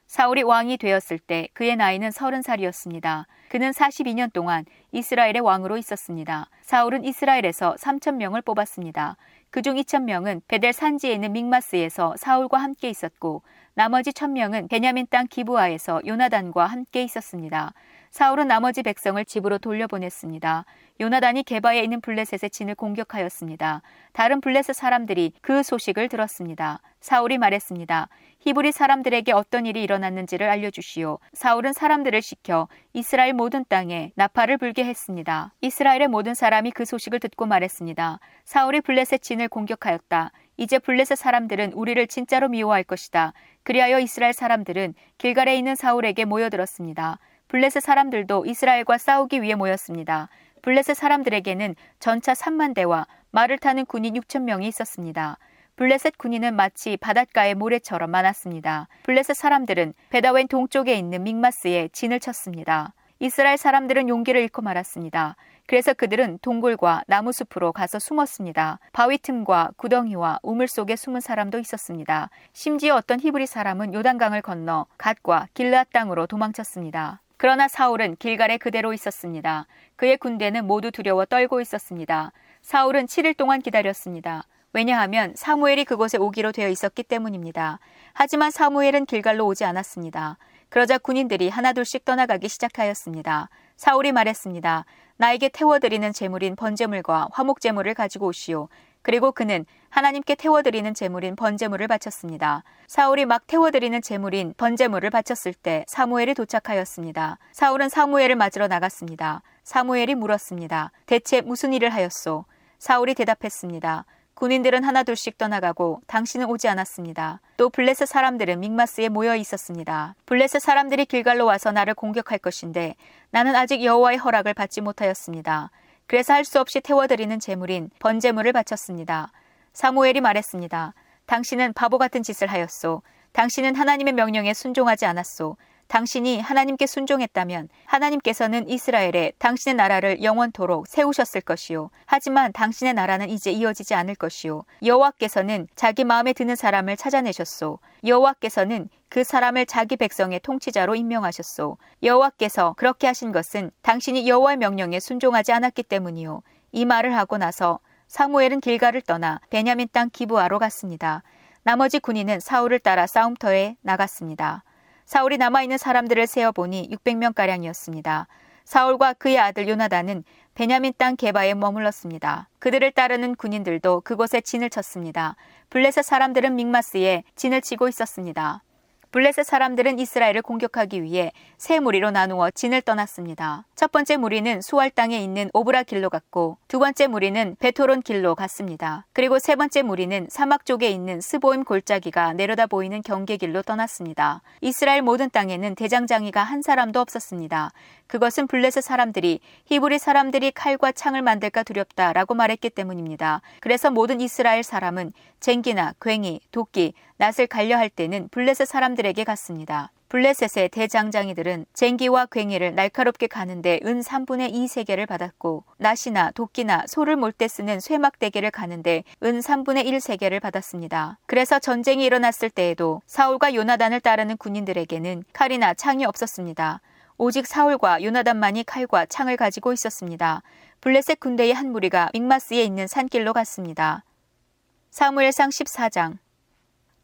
사울이 왕이 되었을 때 그의 나이는 서른 살이었습니다. 그는 42년 동안 이스라엘의 왕으로 있었습니다. 사울은 이스라엘에서 3천 명을 뽑았습니다. 그중 2천 명은 베델 산지에 있는 믹마스에서 사울과 함께 있었고 나머지 천명은 베냐민 땅 기부아에서 요나단과 함께 있었습니다. 사울은 나머지 백성을 집으로 돌려보냈습니다. 요나단이 게바에 있는 블레셋의 진을 공격하였습니다. 다른 블레셋 사람들이 그 소식을 들었습니다. 사울이 말했습니다. 히브리 사람들에게 어떤 일이 일어났는지를 알려주시오. 사울은 사람들을 시켜 이스라엘 모든 땅에 나팔을 불게 했습니다. 이스라엘의 모든 사람이 그 소식을 듣고 말했습니다. 사울이 블레셋 진을 공격하였다. 이제 블레셋 사람들은 우리를 진짜로 미워할 것이다. 그리하여 이스라엘 사람들은 길갈에 있는 사울에게 모여들었습니다. 블레셋 사람들도 이스라엘과 싸우기 위해 모였습니다. 블레셋 사람들에게는 전차 3만 대와 말을 타는 군인 6천 명이 있었습니다. 블레셋 군인은 마치 바닷가의 모래처럼 많았습니다. 블레셋 사람들은 베다웬 동쪽에 있는 믹마스에 진을 쳤습니다. 이스라엘 사람들은 용기를 잃고 말았습니다. 그래서 그들은 동굴과 나무숲으로 가서 숨었습니다. 바위 틈과 구덩이와 우물 속에 숨은 사람도 있었습니다. 심지어 어떤 히브리 사람은 요단강을 건너 갓과 길르앗 땅으로 도망쳤습니다. 그러나 사울은 길갈에 그대로 있었습니다. 그의 군대는 모두 두려워 떨고 있었습니다. 사울은 7일 동안 기다렸습니다. 왜냐하면 사무엘이 그곳에 오기로 되어 있었기 때문입니다. 하지만 사무엘은 길갈로 오지 않았습니다. 그러자 군인들이 하나둘씩 떠나가기 시작하였습니다. 사울이 말했습니다. 나에게 태워드리는 제물인 번제물과 화목제물을 가지고 오시오. 그리고 그는 하나님께 태워드리는 제물인 번제물을 바쳤습니다. 사울이 막 태워드리는 제물인 번제물을 바쳤을 때 사무엘이 도착하였습니다. 사울은 사무엘을 맞으러 나갔습니다. 사무엘이 물었습니다. 대체 무슨 일을 하였소? 사울이 대답했습니다. 군인들은 하나둘씩 떠나가고 당신은 오지 않았습니다. 또 블레셋 사람들은 믹마스에 모여 있었습니다. 블레셋 사람들이 길갈로 와서 나를 공격할 것인데 나는 아직 여호와의 허락을 받지 못하였습니다. 그래서 할 수 없이 태워드리는 제물인 번제물을 바쳤습니다. 사무엘이 말했습니다. 당신은 바보 같은 짓을 하였소. 당신은 하나님의 명령에 순종하지 않았소. 당신이 하나님께 순종했다면 하나님께서는 이스라엘에 당신의 나라를 영원토록 세우셨을 것이요. 하지만 당신의 나라는 이제 이어지지 않을 것이요. 여호와께서는 자기 마음에 드는 사람을 찾아내셨소. 여호와께서는 그 사람을 자기 백성의 통치자로 임명하셨소. 여호와께서 그렇게 하신 것은 당신이 여호와의 명령에 순종하지 않았기 때문이요. 이 말을 하고 나서 사무엘은 길가를 떠나 베냐민 땅 기부하러 갔습니다. 나머지 군인은 사울을 따라 싸움터에 나갔습니다. 사울이 남아있는 사람들을 세어보니 600명가량이었습니다. 사울과 그의 아들 요나단은 베냐민 땅 게바에 머물렀습니다. 그들을 따르는 군인들도 그곳에 진을 쳤습니다. 블레셋 사람들은 믹마스에 진을 치고 있었습니다. 블레셋 사람들은 이스라엘을 공격하기 위해 세 무리로 나누어 진을 떠났습니다. 첫 번째 무리는 수알 땅에 있는 오브라 길로 갔고 두 번째 무리는 벧호론 길로 갔습니다. 그리고 세 번째 무리는 사막 쪽에 있는 스보임 골짜기가 내려다 보이는 경계 길로 떠났습니다. 이스라엘 모든 땅에는 대장장이가 한 사람도 없었습니다. 그것은 블레셋 사람들이 히브리 사람들이 칼과 창을 만들까 두렵다라고 말했기 때문입니다. 그래서 모든 이스라엘 사람은 쟁기나 괭이, 도끼, 낫을 갈려 할 때는 블레셋 사람들에게 갔습니다. 블레셋의 대장장이들은 쟁기와 괭이를 날카롭게 가는데 은 3분의 2 세계를 받았고 낫이나 도끼나 소를 몰 때 쓰는 쇠막대기를 가는데 은 3분의 1 세계를 받았습니다. 그래서 전쟁이 일어났을 때에도 사울과 요나단을 따르는 군인들에게는 칼이나 창이 없었습니다. 오직 사울과 요나단만이 칼과 창을 가지고 있었습니다. 블레셋 군대의 한 무리가 믹마스에 있는 산길로 갔습니다. 사무엘상 14장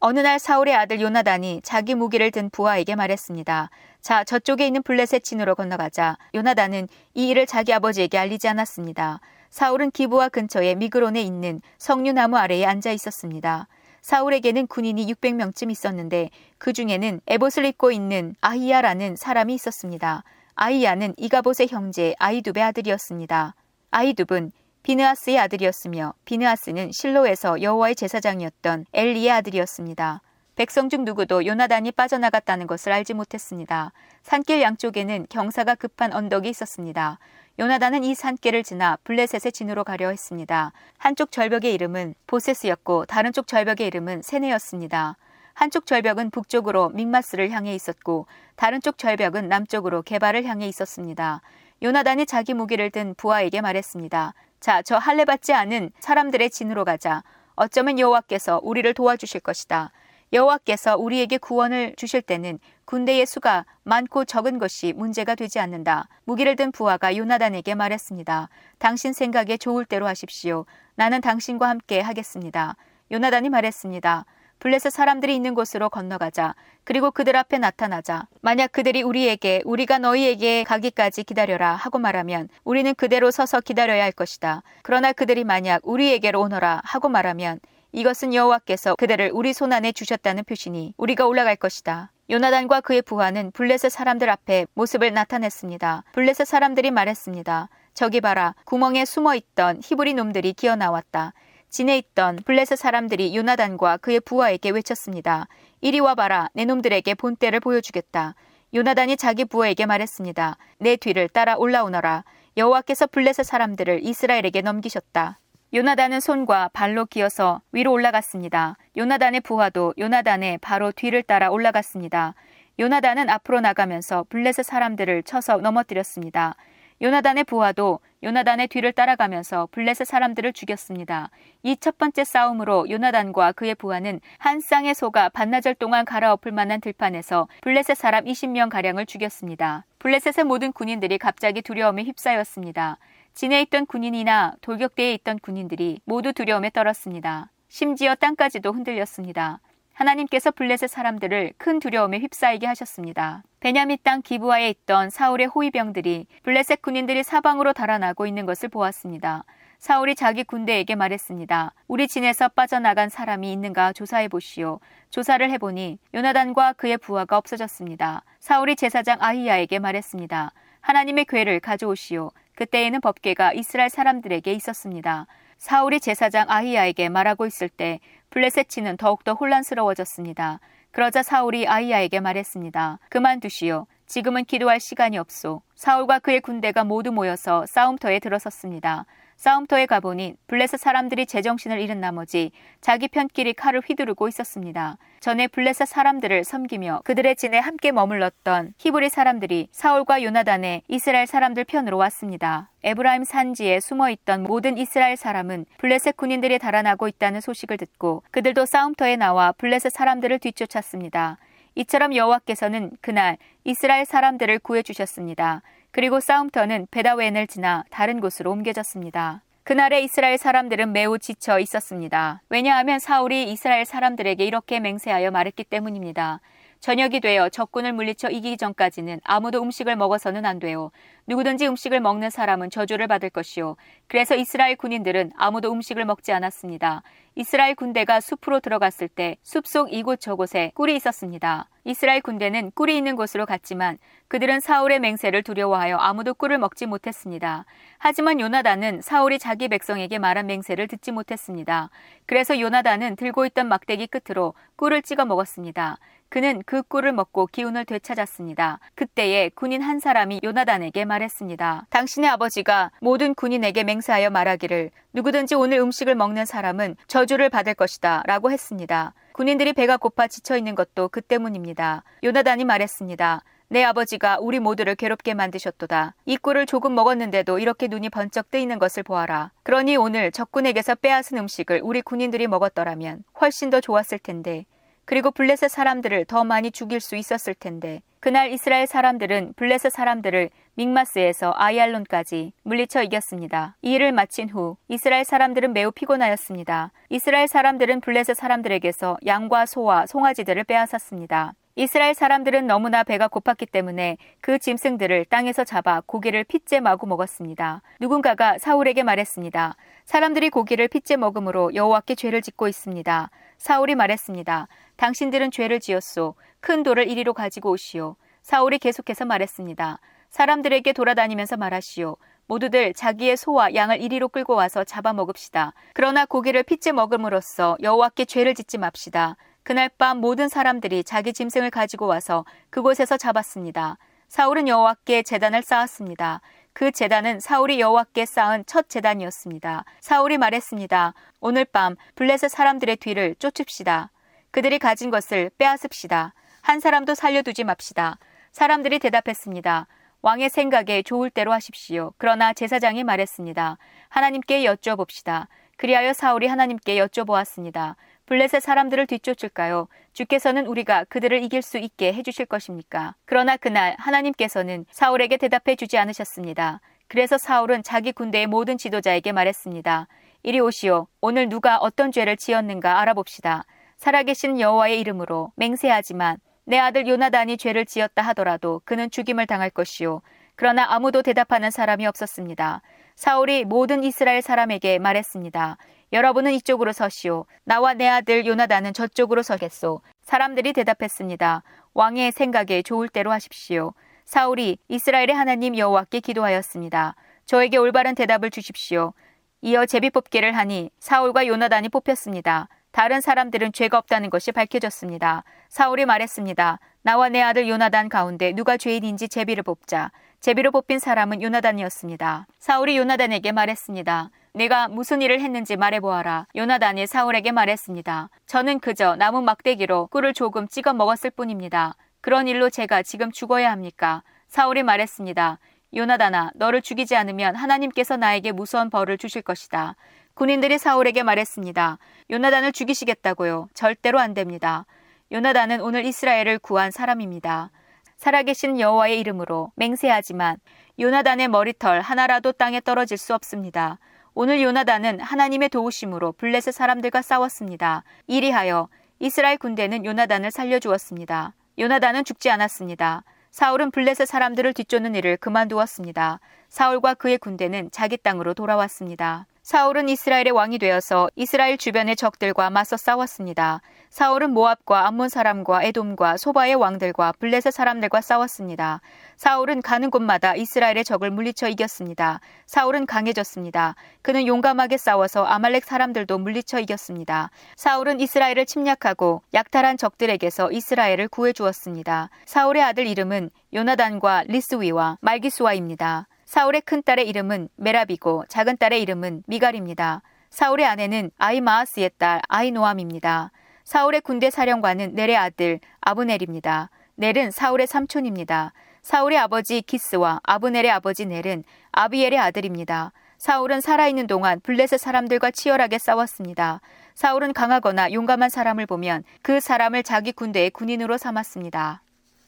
어느 날 사울의 아들 요나단이 자기 무기를 든 부하에게 말했습니다. 자, 저쪽에 있는 블레셋 진으로 건너가자. 요나단은 이 일을 자기 아버지에게 알리지 않았습니다. 사울은 기부와 근처에 미그론에 있는 석류나무 아래에 앉아 있었습니다. 사울에게는 군인이 600명쯤 있었는데 그 중에는 에봇을 입고 있는 아히야라는 사람이 있었습니다. 아히야는 이가봇의 형제 아이둡의 아들이었습니다. 아이둡은 비느하스의 아들이었으며 비느하스는 실로에서 여호와의 제사장이었던 엘리의 아들이었습니다. 백성 중 누구도 요나단이 빠져나갔다는 것을 알지 못했습니다. 산길 양쪽에는 경사가 급한 언덕이 있었습니다. 요나단은 이 산길을 지나 블레셋의 진으로 가려 했습니다. 한쪽 절벽의 이름은 보세스였고 다른 쪽 절벽의 이름은 세네였습니다. 한쪽 절벽은 북쪽으로 믹마스를 향해 있었고 다른 쪽 절벽은 남쪽으로 개발을 향해 있었습니다. 요나단이 자기 무기를 든 부하에게 말했습니다. 자, 저 할례 받지 않은 사람들의 진으로 가자. 어쩌면 여호와께서 우리를 도와주실 것이다. 여호와께서 우리에게 구원을 주실 때는 군대의 수가 많고 적은 것이 문제가 되지 않는다. 무기를 든 부하가 요나단에게 말했습니다. 당신 생각에 좋을 대로 하십시오. 나는 당신과 함께 하겠습니다. 요나단이 말했습니다. 블레셋 사람들이 있는 곳으로 건너가자. 그리고 그들 앞에 나타나자. 만약 그들이 우리에게 우리가 너희에게 가기까지 기다려라 하고 말하면 우리는 그대로 서서 기다려야 할 것이다. 그러나 그들이 만약 우리에게로 오너라 하고 말하면 이것은 여호와께서 그들을 우리 손 안에 주셨다는 표시니 우리가 올라갈 것이다. 요나단과 그의 부하는 블레셋 사람들 앞에 모습을 나타냈습니다. 블레셋 사람들이 말했습니다. 저기 봐라. 구멍에 숨어 있던 히브리 놈들이 기어 나왔다. 진에 있던 블레셋 사람들이 요나단과 그의 부하에게 외쳤습니다. 이리 와봐라. 내 놈들에게 본때를 보여주겠다. 요나단이 자기 부하에게 말했습니다. 내 뒤를 따라 올라오너라. 여호와께서 블레셋 사람들을 이스라엘에게 넘기셨다. 요나단은 손과 발로 기어서 위로 올라갔습니다. 요나단의 부하도 요나단의 바로 뒤를 따라 올라갔습니다. 요나단은 앞으로 나가면서 블레셋 사람들을 쳐서 넘어뜨렸습니다. 요나단의 부하도 요나단의 뒤를 따라가면서 블레셋 사람들을 죽였습니다. 이 첫 번째 싸움으로 요나단과 그의 부하는 한 쌍의 소가 반나절 동안 갈아엎을 만한 들판에서 블레셋 사람 20명 가량을 죽였습니다. 블레셋의 모든 군인들이 갑자기 두려움에 휩싸였습니다. 진에 있던 군인이나 돌격대에 있던 군인들이 모두 두려움에 떨었습니다. 심지어 땅까지도 흔들렸습니다. 하나님께서 블레셋 사람들을 큰 두려움에 휩싸이게 하셨습니다. 베냐민 땅 기부하에 있던 사울의 호위병들이 블레셋 군인들이 사방으로 달아나고 있는 것을 보았습니다. 사울이 자기 군대에게 말했습니다. 우리 진에서 빠져나간 사람이 있는가 조사해 보시오. 조사를 해보니 요나단과 그의 부하가 없어졌습니다. 사울이 제사장 아히야에게 말했습니다. 하나님의 괴를 가져오시오. 그때에는 법궤가 이스라엘 사람들에게 있었습니다. 사울이 제사장 아히야에게 말하고 있을 때 블레셋 치는 더욱더 혼란스러워졌습니다. 그러자 사울이 아히야에게 말했습니다. 그만두시오. 지금은 기도할 시간이 없소. 사울과 그의 군대가 모두 모여서 싸움터에 들어섰습니다. 싸움터에 가보니 블레셋 사람들이 제정신을 잃은 나머지 자기 편끼리 칼을 휘두르고 있었습니다. 전에 블레셋 사람들을 섬기며 그들의 진에 함께 머물렀던 히브리 사람들이 사울과 요나단의 이스라엘 사람들 편으로 왔습니다. 에브라임 산지에 숨어 있던 모든 이스라엘 사람은 블레셋 군인들이 달아나고 있다는 소식을 듣고 그들도 싸움터에 나와 블레셋 사람들을 뒤쫓았습니다. 이처럼 여호와께서는 그날 이스라엘 사람들을 구해 주셨습니다. 그리고 싸움터는 베다웬을 지나 다른 곳으로 옮겨졌습니다. 그날의 이스라엘 사람들은 매우 지쳐 있었습니다. 왜냐하면 사울이 이스라엘 사람들에게 이렇게 맹세하여 말했기 때문입니다. 저녁이 되어 적군을 물리쳐 이기기 전까지는 아무도 음식을 먹어서는 안 돼요. 누구든지 음식을 먹는 사람은 저주를 받을 것이요. 그래서 이스라엘 군인들은 아무도 음식을 먹지 않았습니다. 이스라엘 군대가 숲으로 들어갔을 때 숲속 이곳 저곳에 꿀이 있었습니다. 이스라엘 군대는 꿀이 있는 곳으로 갔지만 그들은 사울의 맹세를 두려워하여 아무도 꿀을 먹지 못했습니다. 하지만 요나단은 사울이 자기 백성에게 말한 맹세를 듣지 못했습니다. 그래서 요나단은 들고 있던 막대기 끝으로 꿀을 찍어 먹었습니다. 그는 그 꿀을 먹고 기운을 되찾았습니다. 그때에 군인 한 사람이 요나단에게 말했습니다. 당신의 아버지가 모든 군인에게 맹세하여 말하기를 누구든지 오늘 음식을 먹는 사람은 저주를 받을 것이다 라고 했습니다. 군인들이 배가 고파 지쳐 있는 것도 그 때문입니다. 요나단이 말했습니다. 내 아버지가 우리 모두를 괴롭게 만드셨도다. 이 꿀을 조금 먹었는데도 이렇게 눈이 번쩍 뜨이는 것을 보아라. 그러니 오늘 적군에게서 빼앗은 음식을 우리 군인들이 먹었더라면 훨씬 더 좋았을 텐데 그리고 블레셋 사람들을 더 많이 죽일 수 있었을 텐데 그날 이스라엘 사람들은 블레셋 사람들을 믹마스에서 아이알론까지 물리쳐 이겼습니다. 이 일을 마친 후 이스라엘 사람들은 매우 피곤하였습니다. 이스라엘 사람들은 블레셋 사람들에게서 양과 소와 송아지들을 빼앗았습니다. 이스라엘 사람들은 너무나 배가 고팠기 때문에 그 짐승들을 땅에서 잡아 고기를 핏째 마구 먹었습니다. 누군가가 사울에게 말했습니다. 사람들이 고기를 핏째 먹음으로 여호와께 죄를 짓고 있습니다. 사울이 말했습니다. 당신들은 죄를 지었소. 큰 돌을 이리로 가지고 오시오. 사울이 계속해서 말했습니다. 사람들에게 돌아다니면서 말하시오. 모두들 자기의 소와 양을 이리로 끌고 와서 잡아먹읍시다. 그러나 고기를 핏째 먹음으로써 여호와께 죄를 짓지 맙시다. 그날 밤 모든 사람들이 자기 짐승을 가지고 와서 그곳에서 잡았습니다. 사울은 여호와께 재단을 쌓았습니다. 그 재단은 사울이 여호와께 쌓은 첫 재단이었습니다. 사울이 말했습니다. 오늘 밤 블레셋 사람들의 뒤를 쫓읍시다. 그들이 가진 것을 빼앗읍시다. 한 사람도 살려두지 맙시다. 사람들이 대답했습니다. 왕의 생각에 좋을 대로 하십시오. 그러나 제사장이 말했습니다. 하나님께 여쭤봅시다. 그리하여 사울이 하나님께 여쭤보았습니다. 블레셋 사람들을 뒤쫓을까요? 주께서는 우리가 그들을 이길 수 있게 해주실 것입니까? 그러나 그날 하나님께서는 사울에게 대답해 주지 않으셨습니다. 그래서 사울은 자기 군대의 모든 지도자에게 말했습니다. 이리 오시오. 오늘 누가 어떤 죄를 지었는가 알아봅시다. 살아계신 여호와의 이름으로 맹세하지만 내 아들 요나단이 죄를 지었다 하더라도 그는 죽임을 당할 것이요 그러나 아무도 대답하는 사람이 없었습니다. 사울이 모든 이스라엘 사람에게 말했습니다. 여러분은 이쪽으로 서시오. 나와 내 아들 요나단은 저쪽으로 서겠소. 사람들이 대답했습니다. 왕의 생각에 좋을 대로 하십시오. 사울이 이스라엘의 하나님 여호와께 기도하였습니다. 저에게 올바른 대답을 주십시오. 이어 제비 뽑기를 하니 사울과 요나단이 뽑혔습니다. 다른 사람들은 죄가 없다는 것이 밝혀졌습니다. 사울이 말했습니다. 나와 내 아들 요나단 가운데 누가 죄인인지 제비를 뽑자. 제비로 뽑힌 사람은 요나단이었습니다. 사울이 요나단에게 말했습니다. 내가 무슨 일을 했는지 말해보아라. 요나단이 사울에게 말했습니다. 저는 그저 나무 막대기로 꿀을 조금 찍어 먹었을 뿐입니다. 그런 일로 제가 지금 죽어야 합니까? 사울이 말했습니다. 요나단아, 너를 죽이지 않으면 하나님께서 나에게 무서운 벌을 주실 것이다. 군인들이 사울에게 말했습니다. 요나단을 죽이시겠다고요. 절대로 안 됩니다. 요나단은 오늘 이스라엘을 구한 사람입니다. 살아계신 여호와의 이름으로 맹세하지만 요나단의 머리털 하나라도 땅에 떨어질 수 없습니다. 오늘 요나단은 하나님의 도우심으로 블레셋 사람들과 싸웠습니다. 이리하여 이스라엘 군대는 요나단을 살려주었습니다. 요나단은 죽지 않았습니다. 사울은 블레셋 사람들을 뒤쫓는 일을 그만두었습니다. 사울과 그의 군대는 자기 땅으로 돌아왔습니다. 사울은 이스라엘의 왕이 되어서 이스라엘 주변의 적들과 맞서 싸웠습니다. 사울은 모압과 암몬 사람과 에돔과 소바의 왕들과 블레셋 사람들과 싸웠습니다. 사울은 가는 곳마다 이스라엘의 적을 물리쳐 이겼습니다. 사울은 강해졌습니다. 그는 용감하게 싸워서 아말렉 사람들도 물리쳐 이겼습니다. 사울은 이스라엘을 침략하고 약탈한 적들에게서 이스라엘을 구해 주었습니다. 사울의 아들 이름은 요나단과 리스위와 말기수아입니다. 사울의 큰 딸의 이름은 메라비고 작은 딸의 이름은 미갈입니다. 사울의 아내는 아이마아스의 딸 아이노암입니다. 사울의 군대 사령관은 넬의 아들 아브넬입니다. 넬은 사울의 삼촌입니다. 사울의 아버지 기스와 아브넬의 아버지 넬은 아비엘의 아들입니다. 사울은 살아있는 동안 블레셋 사람들과 치열하게 싸웠습니다. 사울은 강하거나 용감한 사람을 보면 그 사람을 자기 군대의 군인으로 삼았습니다.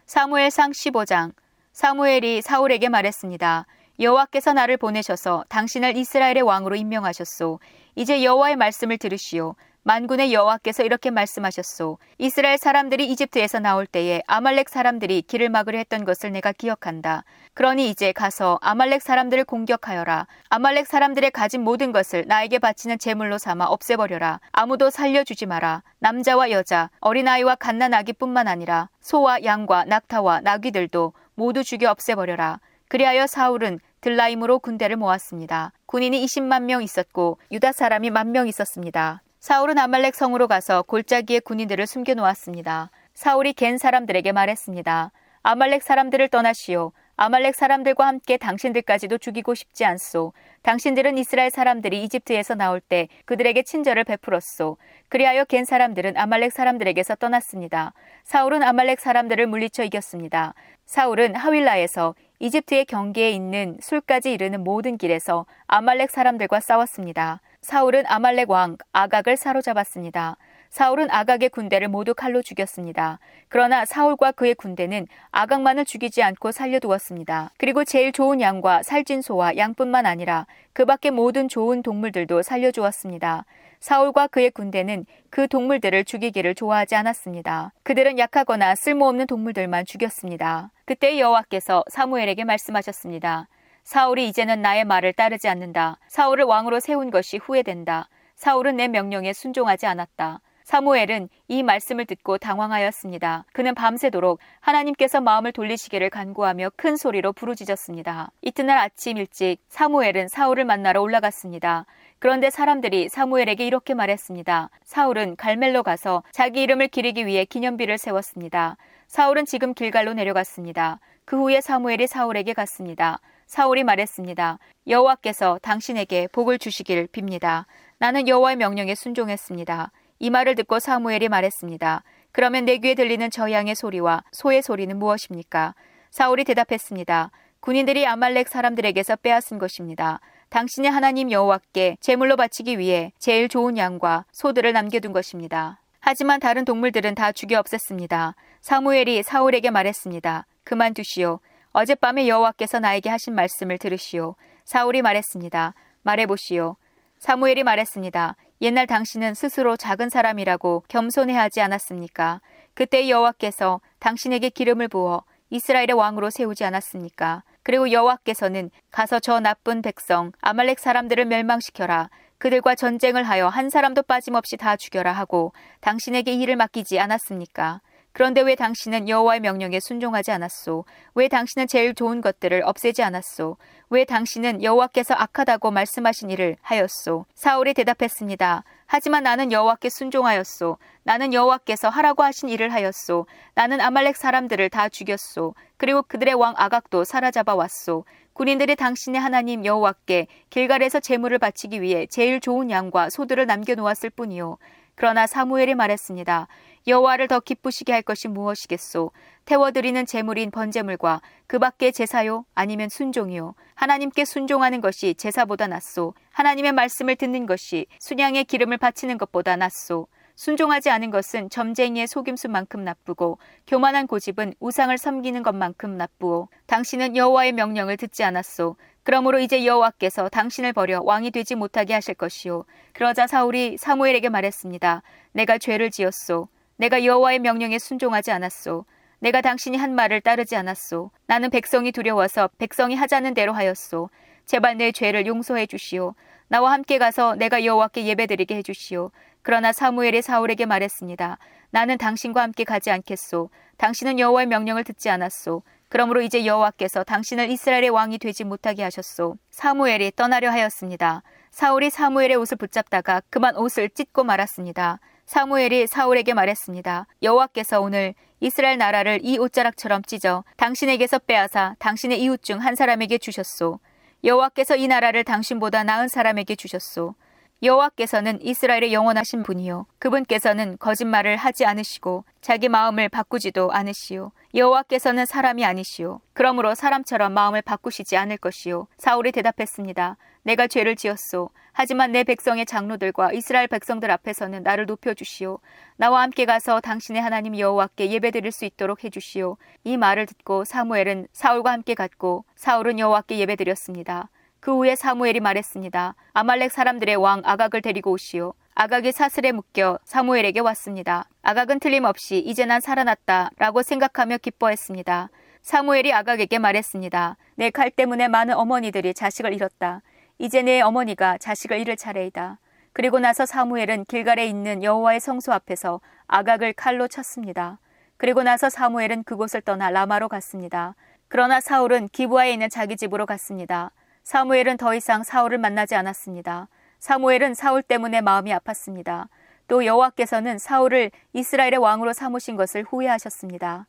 사무엘상 15장 사무엘이 사울에게 말했습니다. 여호와께서 나를 보내셔서 당신을 이스라엘의 왕으로 임명하셨소. 이제 여호와의 말씀을 들으시오. 만군의 여호와께서 이렇게 말씀하셨소. 이스라엘 사람들이 이집트에서 나올 때에 아말렉 사람들이 길을 막으려 했던 것을 내가 기억한다. 그러니 이제 가서 아말렉 사람들을 공격하여라. 아말렉 사람들의 가진 모든 것을 나에게 바치는 제물로 삼아 없애버려라. 아무도 살려주지 마라. 남자와 여자, 어린아이와 갓난 아기뿐만 아니라 소와 양과 낙타와 나귀들도 모두 죽여 없애버려라. 그리하여 사울은 들라임으로 군대를 모았습니다. 군인이 20만 명 있었고 유다 사람이 만 명 있었습니다. 사울은 아말렉 성으로 가서 골짜기에 군인들을 숨겨 놓았습니다. 사울이 겐 사람들에게 말했습니다. 아말렉 사람들을 떠나시오. 아말렉 사람들과 함께 당신들까지도 죽이고 싶지 않소. 당신들은 이스라엘 사람들이 이집트에서 나올 때 그들에게 친절을 베풀었소. 그리하여 겐 사람들은 아말렉 사람들에게서 떠났습니다. 사울은 아말렉 사람들을 물리쳐 이겼습니다. 사울은 하윌라에서 이집트의 경계에 있는 술까지 이르는 모든 길에서 아말렉 사람들과 싸웠습니다. 사울은 아말렉 왕 아각을 사로잡았습니다. 사울은 아각의 군대를 모두 칼로 죽였습니다. 그러나 사울과 그의 군대는 아각만을 죽이지 않고 살려두었습니다. 그리고 제일 좋은 양과 살찐 소와 양뿐만 아니라 그 밖의 모든 좋은 동물들도 살려주었습니다. 사울과 그의 군대는 그 동물들을 죽이기를 좋아하지 않았습니다. 그들은 약하거나 쓸모없는 동물들만 죽였습니다. 그때 여호와께서 사무엘에게 말씀하셨습니다. 사울이 이제는 나의 말을 따르지 않는다. 사울을 왕으로 세운 것이 후회된다. 사울은 내 명령에 순종하지 않았다. 사무엘은 이 말씀을 듣고 당황하였습니다. 그는 밤새도록 하나님께서 마음을 돌리시기를 간구하며 큰 소리로 부르짖었습니다. 이튿날 아침 일찍 사무엘은 사울을 만나러 올라갔습니다. 그런데 사람들이 사무엘에게 이렇게 말했습니다. 사울은 갈멜로 가서 자기 이름을 기리기 위해 기념비를 세웠습니다. 사울은 지금 길갈로 내려갔습니다. 그 후에 사무엘이 사울에게 갔습니다. 사울이 말했습니다. 여호와께서 당신에게 복을 주시길 빕니다. 나는 여호와의 명령에 순종했습니다. 이 말을 듣고 사무엘이 말했습니다. 그러면 내 귀에 들리는 저 양의 소리와 소의 소리는 무엇입니까? 사울이 대답했습니다. 군인들이 아말렉 사람들에게서 빼앗은 것입니다. 당신의 하나님 여호와께 제물로 바치기 위해 제일 좋은 양과 소들을 남겨둔 것입니다. 하지만 다른 동물들은 다 죽여 없앴습니다. 사무엘이 사울에게 말했습니다. 그만두시오. 어젯밤에 여호와께서 나에게 하신 말씀을 들으시오. 사울이 말했습니다. 말해보시오. 사무엘이 말했습니다. 옛날 당신은 스스로 작은 사람이라고 겸손해하지 않았습니까? 그때 여호와께서 당신에게 기름을 부어 이스라엘의 왕으로 세우지 않았습니까? 그리고 여호와께서는 가서 저 나쁜 백성 아말렉 사람들을 멸망시켜라. 그들과 전쟁을 하여 한 사람도 빠짐없이 다 죽여라 하고 당신에게 일을 맡기지 않았습니까? 그런데 왜 당신은 여호와의 명령에 순종하지 않았소? 왜 당신은 제일 좋은 것들을 없애지 않았소? 왜 당신은 여호와께서 악하다고 말씀하신 일을 하였소? 사울이 대답했습니다. 하지만 나는 여호와께 순종하였소. 나는 여호와께서 하라고 하신 일을 하였소. 나는 아말렉 사람들을 다 죽였소. 그리고 그들의 왕 아각도 사로잡아 왔소. 군인들이 당신의 하나님 여호와께 길갈에서 제물을 바치기 위해 제일 좋은 양과 소들을 남겨 놓았을 뿐이요. 그러나 사무엘이 말했습니다. 여호와를 더 기쁘시게 할 것이 무엇이겠소? 태워드리는 제물인 번제물과 그 밖의 제사요? 아니면 순종이요? 하나님께 순종하는 것이 제사보다 낫소. 하나님의 말씀을 듣는 것이 순양의 기름을 바치는 것보다 낫소. 순종하지 않은 것은 점쟁이의 속임수만큼 나쁘고 교만한 고집은 우상을 섬기는 것만큼 나쁘오. 당신은 여호와의 명령을 듣지 않았소. 그러므로 이제 여호와께서 당신을 버려 왕이 되지 못하게 하실 것이요. 그러자 사울이 사무엘에게 말했습니다. 내가 죄를 지었소. 내가 여호와의 명령에 순종하지 않았소. 내가 당신이 한 말을 따르지 않았소. 나는 백성이 두려워서 백성이 하자는 대로 하였소. 제발 내 죄를 용서해 주시오. 나와 함께 가서 내가 여호와께 예배드리게 해 주시오. 그러나 사무엘이 사울에게 말했습니다. 나는 당신과 함께 가지 않겠소. 당신은 여호와의 명령을 듣지 않았소. 그러므로 이제 여호와께서 당신을 이스라엘의 왕이 되지 못하게 하셨소. 사무엘이 떠나려 하였습니다. 사울이 사무엘의 옷을 붙잡다가 그만 옷을 찢고 말았습니다. 사무엘이 사울에게 말했습니다. 여호와께서 오늘 이스라엘 나라를 이 옷자락처럼 찢어 당신에게서 빼앗아 당신의 이웃 중 한 사람에게 주셨소. 여호와께서 이 나라를 당신보다 나은 사람에게 주셨소. 여호와께서는 이스라엘의 영원하신 분이요 그분께서는 거짓말을 하지 않으시고 자기 마음을 바꾸지도 않으시오. 여호와께서는 사람이 아니시오. 그러므로 사람처럼 마음을 바꾸시지 않을 것이요. 사울이 대답했습니다. 내가 죄를 지었소. 하지만 내 백성의 장로들과 이스라엘 백성들 앞에서는 나를 높여 주시오. 나와 함께 가서 당신의 하나님 여호와께 예배드릴 수 있도록 해 주시오. 이 말을 듣고 사무엘은 사울과 함께 갔고 사울은 여호와께 예배드렸습니다. 그 후에 사무엘이 말했습니다. 아말렉 사람들의 왕 아각을 데리고 오시오. 아각이 사슬에 묶여 사무엘에게 왔습니다. 아각은 틀림없이 이제 난 살아났다 라고 생각하며 기뻐했습니다. 사무엘이 아각에게 말했습니다. 내 칼 때문에 많은 어머니들이 자식을 잃었다. 이제 내 어머니가 자식을 잃을 차례이다. 그리고 나서 사무엘은 길갈에 있는 여호와의 성소 앞에서 아각을 칼로 쳤습니다. 그리고 나서 사무엘은 그곳을 떠나 라마로 갔습니다. 그러나 사울은 기부하에 있는 자기 집으로 갔습니다. 사무엘은 더 이상 사울을 만나지 않았습니다. 사무엘은 사울 때문에 마음이 아팠습니다. 또 여호와께서는 사울을 이스라엘의 왕으로 삼으신 것을 후회하셨습니다.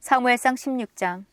사무엘상 16장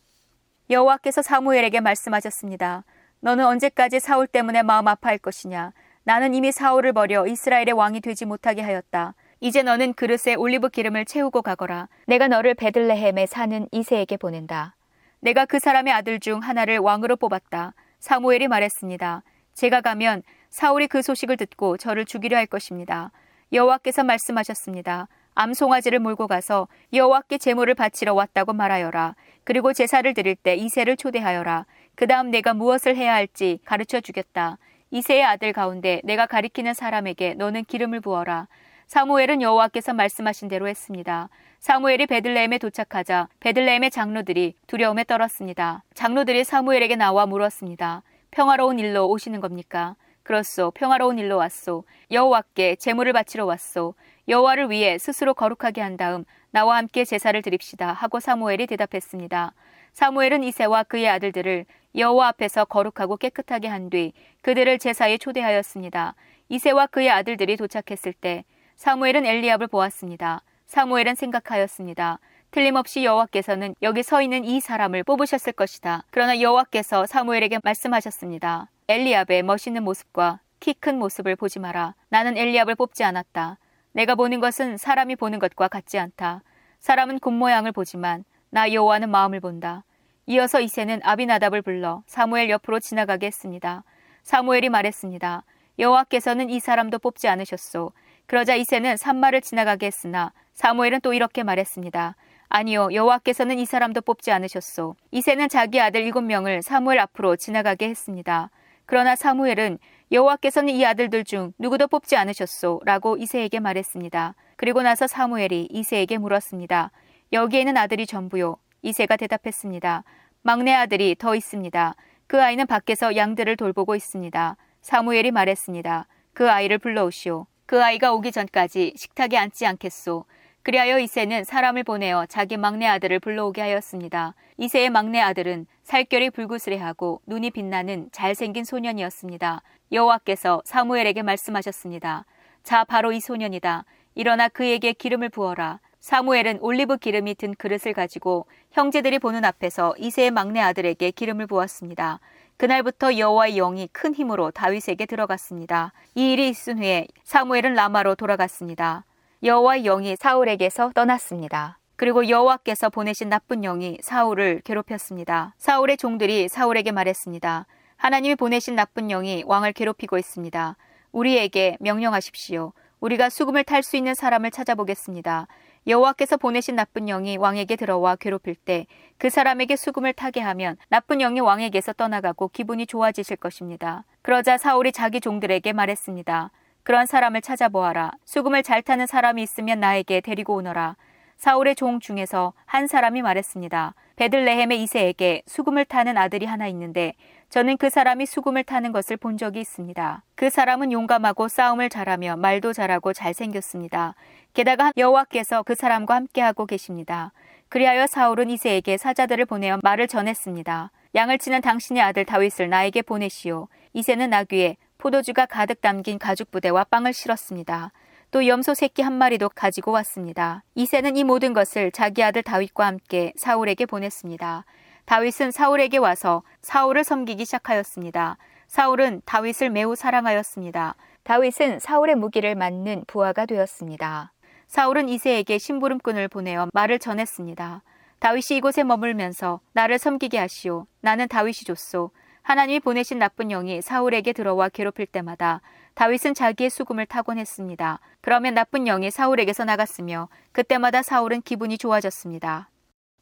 여호와께서 사무엘에게 말씀하셨습니다. 너는 언제까지 사울 때문에 마음 아파할 것이냐? 나는 이미 사울을 버려 이스라엘의 왕이 되지 못하게 하였다. 이제 너는 그릇에 올리브 기름을 채우고 가거라. 내가 너를 베들레헴에 사는 이세에게 보낸다. 내가 그 사람의 아들 중 하나를 왕으로 뽑았다. 사무엘이 말했습니다. 제가 가면 사울이 그 소식을 듣고 저를 죽이려 할 것입니다. 여호와께서 말씀하셨습니다. 암송아지를 몰고 가서 여호와께 제물을 바치러 왔다고 말하여라. 그리고 제사를 드릴 때 이세를 초대하여라. 그 다음 내가 무엇을 해야 할지 가르쳐 주겠다. 이세의 아들 가운데 내가 가리키는 사람에게 너는 기름을 부어라. 사무엘은 여호와께서 말씀하신 대로 했습니다. 사무엘이 베들레헴에 도착하자 베들레헴의 장로들이 두려움에 떨었습니다. 장로들이 사무엘에게 나와 물었습니다. 평화로운 일로 오시는 겁니까? 그렇소. 평화로운 일로 왔소. 여호와께 제물을 바치러 왔소. 여호와를 위해 스스로 거룩하게 한 다음 나와 함께 제사를 드립시다 하고 사무엘이 대답했습니다. 사무엘은 이세와 그의 아들들을 여호와 앞에서 거룩하고 깨끗하게 한 뒤 그들을 제사에 초대하였습니다. 이세와 그의 아들들이 도착했을 때 사무엘은 엘리압을 보았습니다. 사무엘은 생각하였습니다. 틀림없이 여호와께서는 여기 서 있는 이 사람을 뽑으셨을 것이다. 그러나 여호와께서 사무엘에게 말씀하셨습니다. 엘리압의 멋있는 모습과 키 큰 모습을 보지 마라. 나는 엘리압을 뽑지 않았다. 내가 보는 것은 사람이 보는 것과 같지 않다. 사람은 겉모양을 보지만 나 여호와는 마음을 본다. 이어서 이세는 아비나답을 불러 사무엘 옆으로 지나가게 했습니다. 사무엘이 말했습니다. 여호와께서는 이 사람도 뽑지 않으셨소. 그러자 이세는 산마를 지나가게 했으나 사무엘은 또 이렇게 말했습니다. 아니요, 여호와께서는 이 사람도 뽑지 않으셨소. 이세는 자기 아들 일곱 명을 사무엘 앞으로 지나가게 했습니다. 그러나 사무엘은 여호와께서는 이 아들들 중 누구도 뽑지 않으셨소 라고 이세에게 말했습니다. 그리고 나서 사무엘이 이세에게 물었습니다. 여기에는 아들이 전부요. 이세가 대답했습니다. 막내 아들이 더 있습니다. 그 아이는 밖에서 양들을 돌보고 있습니다. 사무엘이 말했습니다. 그 아이를 불러오시오. 그 아이가 오기 전까지 식탁에 앉지 않겠소. 그리하여 이세는 사람을 보내어 자기 막내 아들을 불러오게 하였습니다. 이세의 막내 아들은 살결이 불구스레하고 눈이 빛나는 잘생긴 소년이었습니다. 여호와께서 사무엘에게 말씀하셨습니다. 자, 바로 이 소년이다. 일어나 그에게 기름을 부어라. 사무엘은 올리브 기름이 든 그릇을 가지고 형제들이 보는 앞에서 이세의 막내 아들에게 기름을 부었습니다. 그날부터 여호와의 영이 큰 힘으로 다윗에게 들어갔습니다. 이 일이 있은 후에 사무엘은 라마로 돌아갔습니다. 여호와의 영이 사울에게서 떠났습니다. 그리고 여호와께서 보내신 나쁜 영이 사울을 괴롭혔습니다. 사울의 종들이 사울에게 말했습니다. 하나님이 보내신 나쁜 영이 왕을 괴롭히고 있습니다. 우리에게 명령하십시오. 우리가 수금을 탈 수 있는 사람을 찾아보겠습니다. 여호와께서 보내신 나쁜 영이 왕에게 들어와 괴롭힐 때 그 사람에게 수금을 타게 하면 나쁜 영이 왕에게서 떠나가고 기분이 좋아지실 것입니다. 그러자 사울이 자기 종들에게 말했습니다. 그런 사람을 찾아보아라. 수금을 잘 타는 사람이 있으면 나에게 데리고 오너라. 사울의 종 중에서 한 사람이 말했습니다. 베들레헴의 이세에게 수금을 타는 아들이 하나 있는데 저는 그 사람이 수금을 타는 것을 본 적이 있습니다. 그 사람은 용감하고 싸움을 잘하며 말도 잘하고 잘생겼습니다. 게다가 여호와께서 그 사람과 함께하고 계십니다. 그리하여 사울은 이세에게 사자들을 보내어 말을 전했습니다. 양을 치는 당신의 아들 다윗을 나에게 보내시오. 이세는 나귀에 포도주가 가득 담긴 가죽 부대와 빵을 실었습니다. 또 염소 새끼 한 마리도 가지고 왔습니다. 이세는 이 모든 것을 자기 아들 다윗과 함께 사울에게 보냈습니다. 다윗은 사울에게 와서 사울을 섬기기 시작하였습니다. 사울은 다윗을 매우 사랑하였습니다. 다윗은 사울의 무기를 맞는 부하가 되었습니다. 사울은 이세에게 심부름꾼을 보내어 말을 전했습니다. 다윗이 이곳에 머물면서 나를 섬기게 하시오. 나는 다윗이 줬소. 하나님이 보내신 나쁜 영이 사울에게 들어와 괴롭힐 때마다 다윗은 자기의 수금을 타곤 했습니다. 그러면 나쁜 영이 사울에게서 나갔으며 그때마다 사울은 기분이 좋아졌습니다.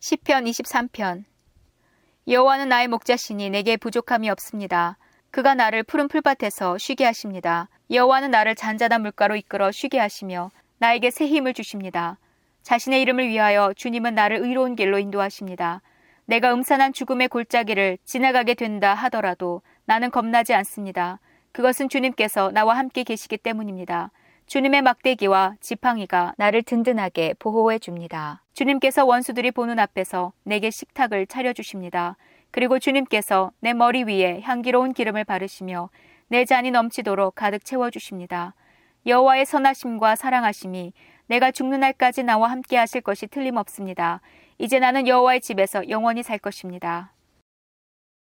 시편 23편 여호와는 나의 목자시니 내게 부족함이 없습니다. 그가 나를 푸른 풀밭에서 쉬게 하십니다. 여호와는 나를 잔잔한 물가로 이끌어 쉬게 하시며 나에게 새 힘을 주십니다. 자신의 이름을 위하여 주님은 나를 의로운 길로 인도하십니다. 내가 음산한 죽음의 골짜기를 지나가게 된다 하더라도 나는 겁나지 않습니다. 그것은 주님께서 나와 함께 계시기 때문입니다. 주님의 막대기와 지팡이가 나를 든든하게 보호해 줍니다. 주님께서 원수들이 보는 앞에서 내게 식탁을 차려 주십니다. 그리고 주님께서 내 머리 위에 향기로운 기름을 바르시며 내 잔이 넘치도록 가득 채워 주십니다. 여호와의 선하심과 사랑하심이 내가 죽는 날까지 나와 함께 하실 것이 틀림없습니다. 이제 나는 여호와의 집에서 영원히 살 것입니다.